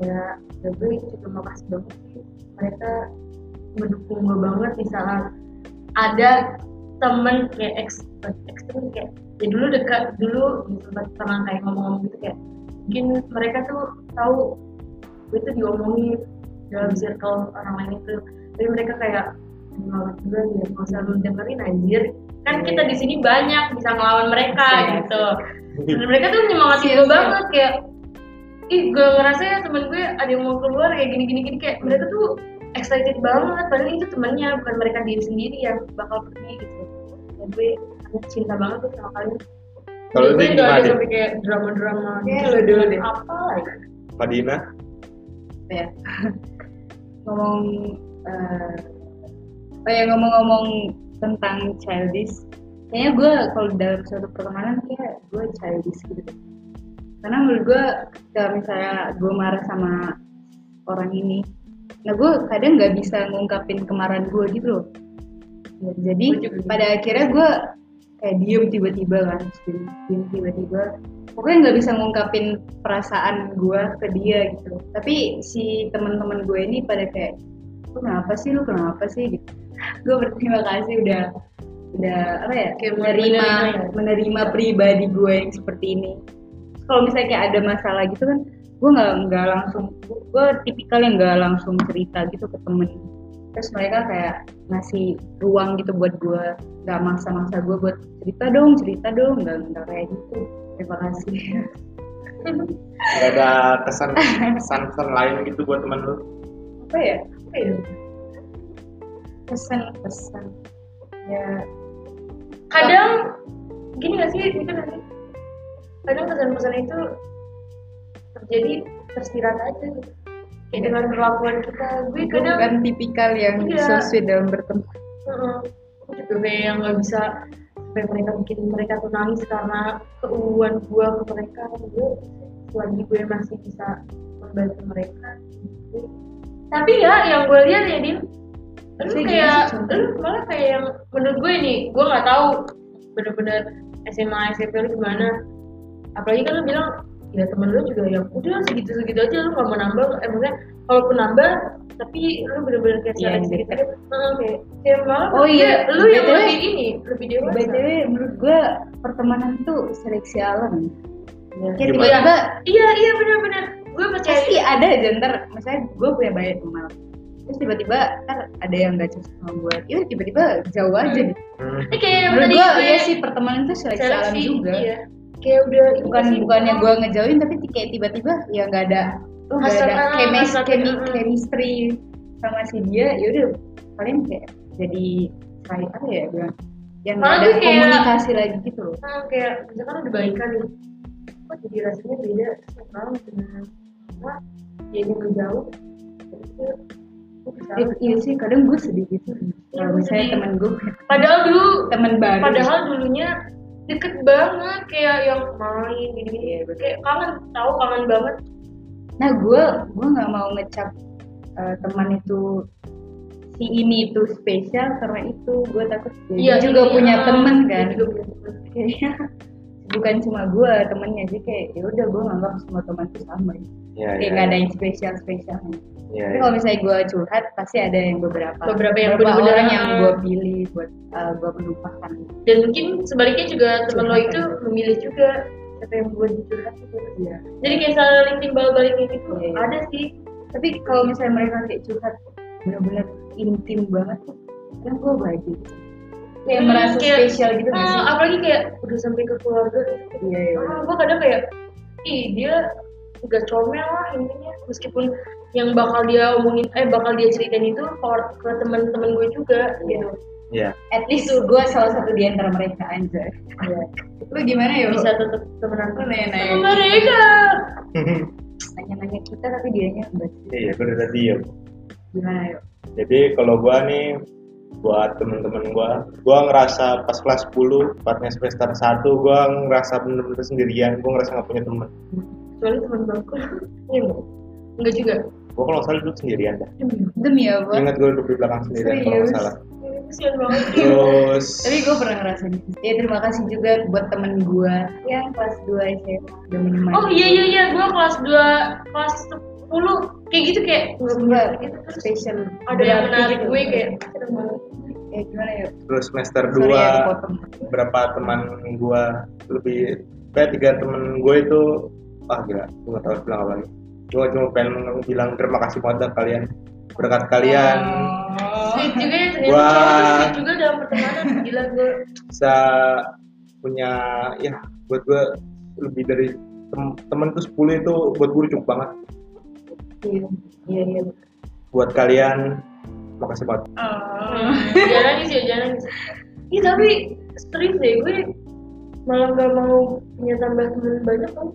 Ya, ya gue juga makasih banget sih. Mereka mendukung gue banget di saat ada temen kayak ex, ex tuh kayak ya dulu dekat dulu sempat pernah kayak ngomong-ngomong gitu kayak mungkin mereka tuh tahu gue tuh diomongin dalam circle orang lain itu. Tapi mereka kayak banget juga ya nggak usah lu dengerin anjir. Kan kita di sini banyak bisa ngelawan mereka Iya, gitu. Dan mereka tuh nyemangatin gue banget kayak ih gue ngerasa ya temen gue ada yang mau keluar kayak gini gini gini kayak mereka tuh excited banget padahal itu temennya bukan mereka diri sendiri yang bakal pergi gitu dan gue sangat cinta banget tuh sama kalian Kalau ini nggak ada gimana? sampai kayak drama-drama Ya, gitu. lu dulu deh. apa lagi Madina? ya ngomong eh oh ya ngomong-ngomong tentang childish kayaknya gue kalau dalam suatu pertemanan kayak gue childish gitu. Karena menurut gue ketika misalnya gue marah sama orang ini nah gue kadang nggak bisa ngungkapin kemarahan gue gitu loh. Ya, jadi juga gitu. pada akhirnya gue kayak diem tiba-tiba kan diem, diem tiba-tiba. Pokoknya nggak bisa ngungkapin perasaan gue ke dia gitu. Tapi si teman-teman gue ini pada kayak lu kenapa sih? Lu kenapa sih? gitu. Gue berterima kasih udah udah apa ya Kayak menerima menerima ya. menerima pribadi gue yang seperti ini kalau misalnya kayak ada masalah gitu kan gue nggak nggak langsung gue tipikal yang nggak langsung cerita gitu ke temen. Terus mereka kayak ngasih ruang gitu buat gue nggak maksa-maksa gue buat cerita dong cerita dong nggak nggak kayak gitu. Terima kasih. Gak ada kesan kesan kesan lain gitu buat teman lu? Apa ya? Apa ya? Pesan pesan ya. Kadang gini gak sih itu nanti kadang pesan-pesan itu terjadi tersirat aja gitu kayak dengan perlakuan kita gue kadang bukan tipikal yang Iya. so sweet dalam bertemu Heeh. Aku juga kayak yang nggak bisa sampai mereka bikin mereka tuh nangis karena keuuan gue ke mereka gue selagi gue masih bisa membantu mereka gitu. tapi ya yang gue lihat ya Din lu kayak contohnya? lu malah kayak yang menurut gue nih gue nggak tahu bener-bener SMA SMP lu gimana apalagi kan lu bilang ya temen lu juga yang udah segitu segitu aja lu nggak mau nambah eh maksudnya kalaupun nambah tapi lu bener-bener kayak Iya, yang seleksi gitu. Heeh, kayak kayak malah Oh iya, lu yang lebih ini lebih dewasa. Btw menurut gue pertemanan tuh seleksi alam. Kayak Gimana? tiba-tiba iya iya benar-benar gue percaya pasti ada aja ntar misalnya gue punya banyak teman. Terus tiba-tiba ntar ada yang gak cocok sama gue ya tiba-tiba jauh aja. Hmm. gitu Hmm. kayak yang menurut tadi gue ya sih pertemanan tuh seleksi, alam seleksi juga. iya kayak udah bukan bukannya oh, gue ngejauhin tapi kayak tiba-tiba ya nggak ada tuh nggak ada chemis, hasrat, chemi- ah. chemistry sama si dia ya udah kalian kayak jadi kayak apa ya bilang yang nggak Malah ada kayak- komunikasi lagi gitu loh. Kayak misalkan udah baikan nih kok jadi rasanya beda sekarang dengan apa dia yang jauh itu gue bisa Iya, iya sih kadang gue sedih gitu. Iya, kalau misalnya temen gue padahal dulu temen baru. padahal dulunya deket banget kayak yang main gini Iya, betul. kayak kangen tahu kangen banget. Nah gue gue nggak mau ngecap uh, teman itu si ini itu spesial karena itu. Gue takut dia juga ini, punya temen kan. juga punya temen. kayaknya bukan cuma gue temennya jadi kayak ya udah gue nganggap semua teman itu sama ya. Iya, kayak iya. nggak ada yang spesial spesialnya Iya, tapi iya. kalau misalnya gue curhat pasti ada yang beberapa Beberapa yang beberapa bener-bener, orang yang gue pilih buat uh, gue melupakan dan mungkin sebaliknya juga teman lo Curhat itu memilih juga siapa yang buat dicurhat gitu Iya. jadi kayak saling timbal baliknya gitu Iya, iya. ada sih tapi kalau misalnya mereka kayak curhat benar-benar intim banget tuh kan gue bahagia gitu. kayak Hmm, merasa kayak, spesial gitu nggak ah, sih apalagi kayak udah sampai ke keluarga gitu iya iya ah, gue kadang kayak ih dia gak comel lah intinya. Meskipun yang bakal dia omongin eh bakal dia ceritain itu ke, ke teman-teman gue juga gitu. Iya. at least gue salah satu di antara mereka aja Iya. lu gimana ya bisa tetap temenan lu nanya-nanya sama mereka. nanya-nanya kita tapi dianya enggak Iya, gue udah diem. gimana yuk Jadi kalau gua nih buat temen-temen gua, gua ngerasa pas kelas 10, tepatnya semester 1, gua ngerasa bener-bener sendirian, gua ngerasa gak punya temen. Kecuali teman baku iya enggak juga. Gua kalau salah duduk sendirian dah. demi apa? Ingat gua duduk di belakang sendirian kalau Serius? salah. kesian banget. Terus. Tapi gue pernah ngerasain. Ya terima kasih juga buat temen gue yang kelas 2 SMA udah menemani. Oh iya iya iya. Gue kelas 2 kelas 10 kayak gitu kayak. Sumpah, gitu. terus spesial ada yang menarik gitu. gue kayak. Ya gimana yuk terus semester sorry ya 2 kepotong beberapa teman gua lebih kayak tiga temen gue itu ah gila. Gue gak tahu harus bilang apa lagi. Gue cuma pengen bilang terima kasih banget dah kalian. Berkat kalian. Oh. sweet juga ya sweet juga dalam pertemanan. Gila gue bisa punya ya buat gue lebih dari tem- temen tuh 10 itu buat gue cukup banget. Iya iya iya. Buat kalian makasih banget. Oh. jangan nangis ya jangan nangis tapi serius deh gue malah gak mau punya tambah temen banyak kan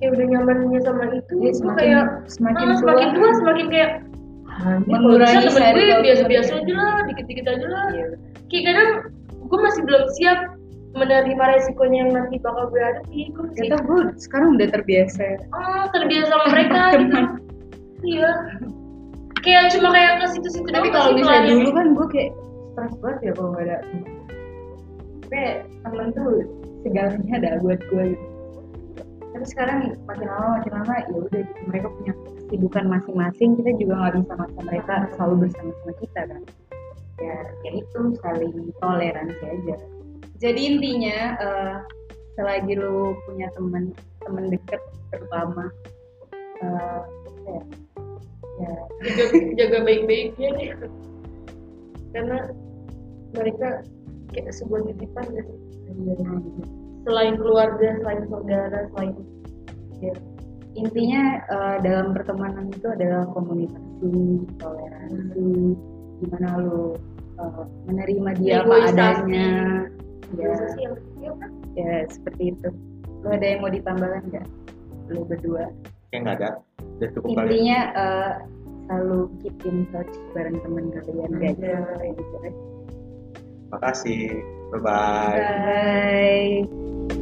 kayak udah nyamannya sama itu gue semakin- kayak semakin ah, tua. semakin tua. semakin kayak Mengurangi bisa temen gue biasa-biasa aja lah dikit-dikit aja lah. Iya. kayak kadang gue masih belum siap menerima resikonya yang nanti bakal gue hadapi gue masih gue sekarang udah terbiasa. Ah terbiasa sama mereka gitu. Iya. Kayak cuma kayak ke situ-situ tapi kalau misalnya dulu kan gue kayak stres banget ya kalau gak ada temen kayak temen tuh segalanya ada buat gue gitu tapi sekarang makin lama makin lama ya udah gitu. Mereka punya kesibukan masing-masing. Kita juga nggak bisa maksa mereka selalu bersama-sama kita kan? Ya ya itu saling toleransi aja. Jadi intinya eh, selagi lu punya teman teman deket terutama apa ya, ya. Jaga, jaga baik-baiknya deh karena mereka kayak sebuah titipan ya selain keluarga selain saudara selain ya. Intinya eh, dalam pertemanan itu adalah komunikasi toleransi gimana lu eh, menerima dia apa adanya. Ya. Kan ya seperti itu. Lu ada yang mau ditambahkan nggak? Lu berdua? Kayak nggak ada. Udah cukup kali. intinya eh, selalu keep in touch bareng teman kalian guys. Iya. kayak gitu kan Makasih. Bye bye. bye